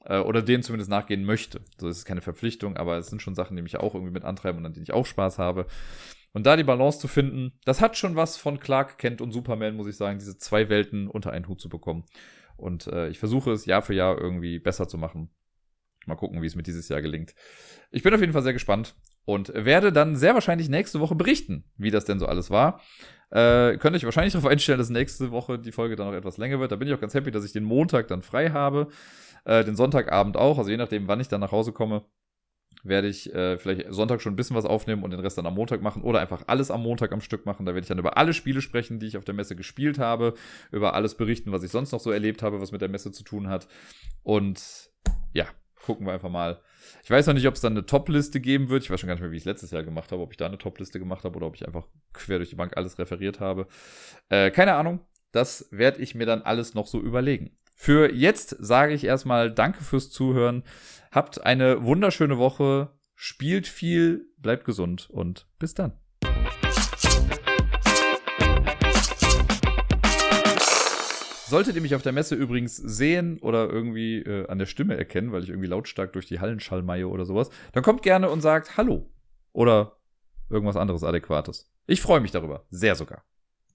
Äh, oder denen zumindest nachgehen möchte. So ist es keine Verpflichtung, aber es sind schon Sachen, die mich auch irgendwie mit antreiben und an denen ich auch Spaß habe. Und da die Balance zu finden, das hat schon was von Clark Kent und Superman, muss ich sagen, diese zwei Welten unter einen Hut zu bekommen. Und äh, ich versuche es Jahr für Jahr irgendwie besser zu machen. Mal gucken, wie es mir dieses Jahr gelingt. Ich bin auf jeden Fall sehr gespannt und werde dann sehr wahrscheinlich nächste Woche berichten, wie das denn so alles war. Äh, könnt euch wahrscheinlich darauf einstellen, dass nächste Woche die Folge dann noch etwas länger wird. Da bin ich auch ganz happy, dass ich den Montag dann frei habe. Äh, den Sonntagabend auch. Also je nachdem, wann ich dann nach Hause komme, werde ich äh, vielleicht Sonntag schon ein bisschen was aufnehmen und den Rest dann am Montag machen oder einfach alles am Montag am Stück machen. Da werde ich dann über alle Spiele sprechen, die ich auf der Messe gespielt habe, über alles berichten, was ich sonst noch so erlebt habe, was mit der Messe zu tun hat. Und ja, gucken wir einfach mal. Ich weiß noch nicht, ob es dann eine Top-Liste geben wird. Ich weiß schon gar nicht mehr, wie ich es letztes Jahr gemacht habe, ob ich da eine Top-Liste gemacht habe oder ob ich einfach quer durch die Bank alles referiert habe. Äh, keine Ahnung. Das werde ich mir dann alles noch so überlegen. Für jetzt sage ich erstmal Danke fürs Zuhören. Habt eine wunderschöne Woche. Spielt viel, bleibt gesund und bis dann. Solltet ihr mich auf der Messe übrigens sehen oder irgendwie äh, an der Stimme erkennen, weil ich irgendwie lautstark durch die Hallen schallmeie oder sowas, dann kommt gerne und sagt Hallo oder irgendwas anderes Adäquates. Ich freue mich darüber, sehr sogar.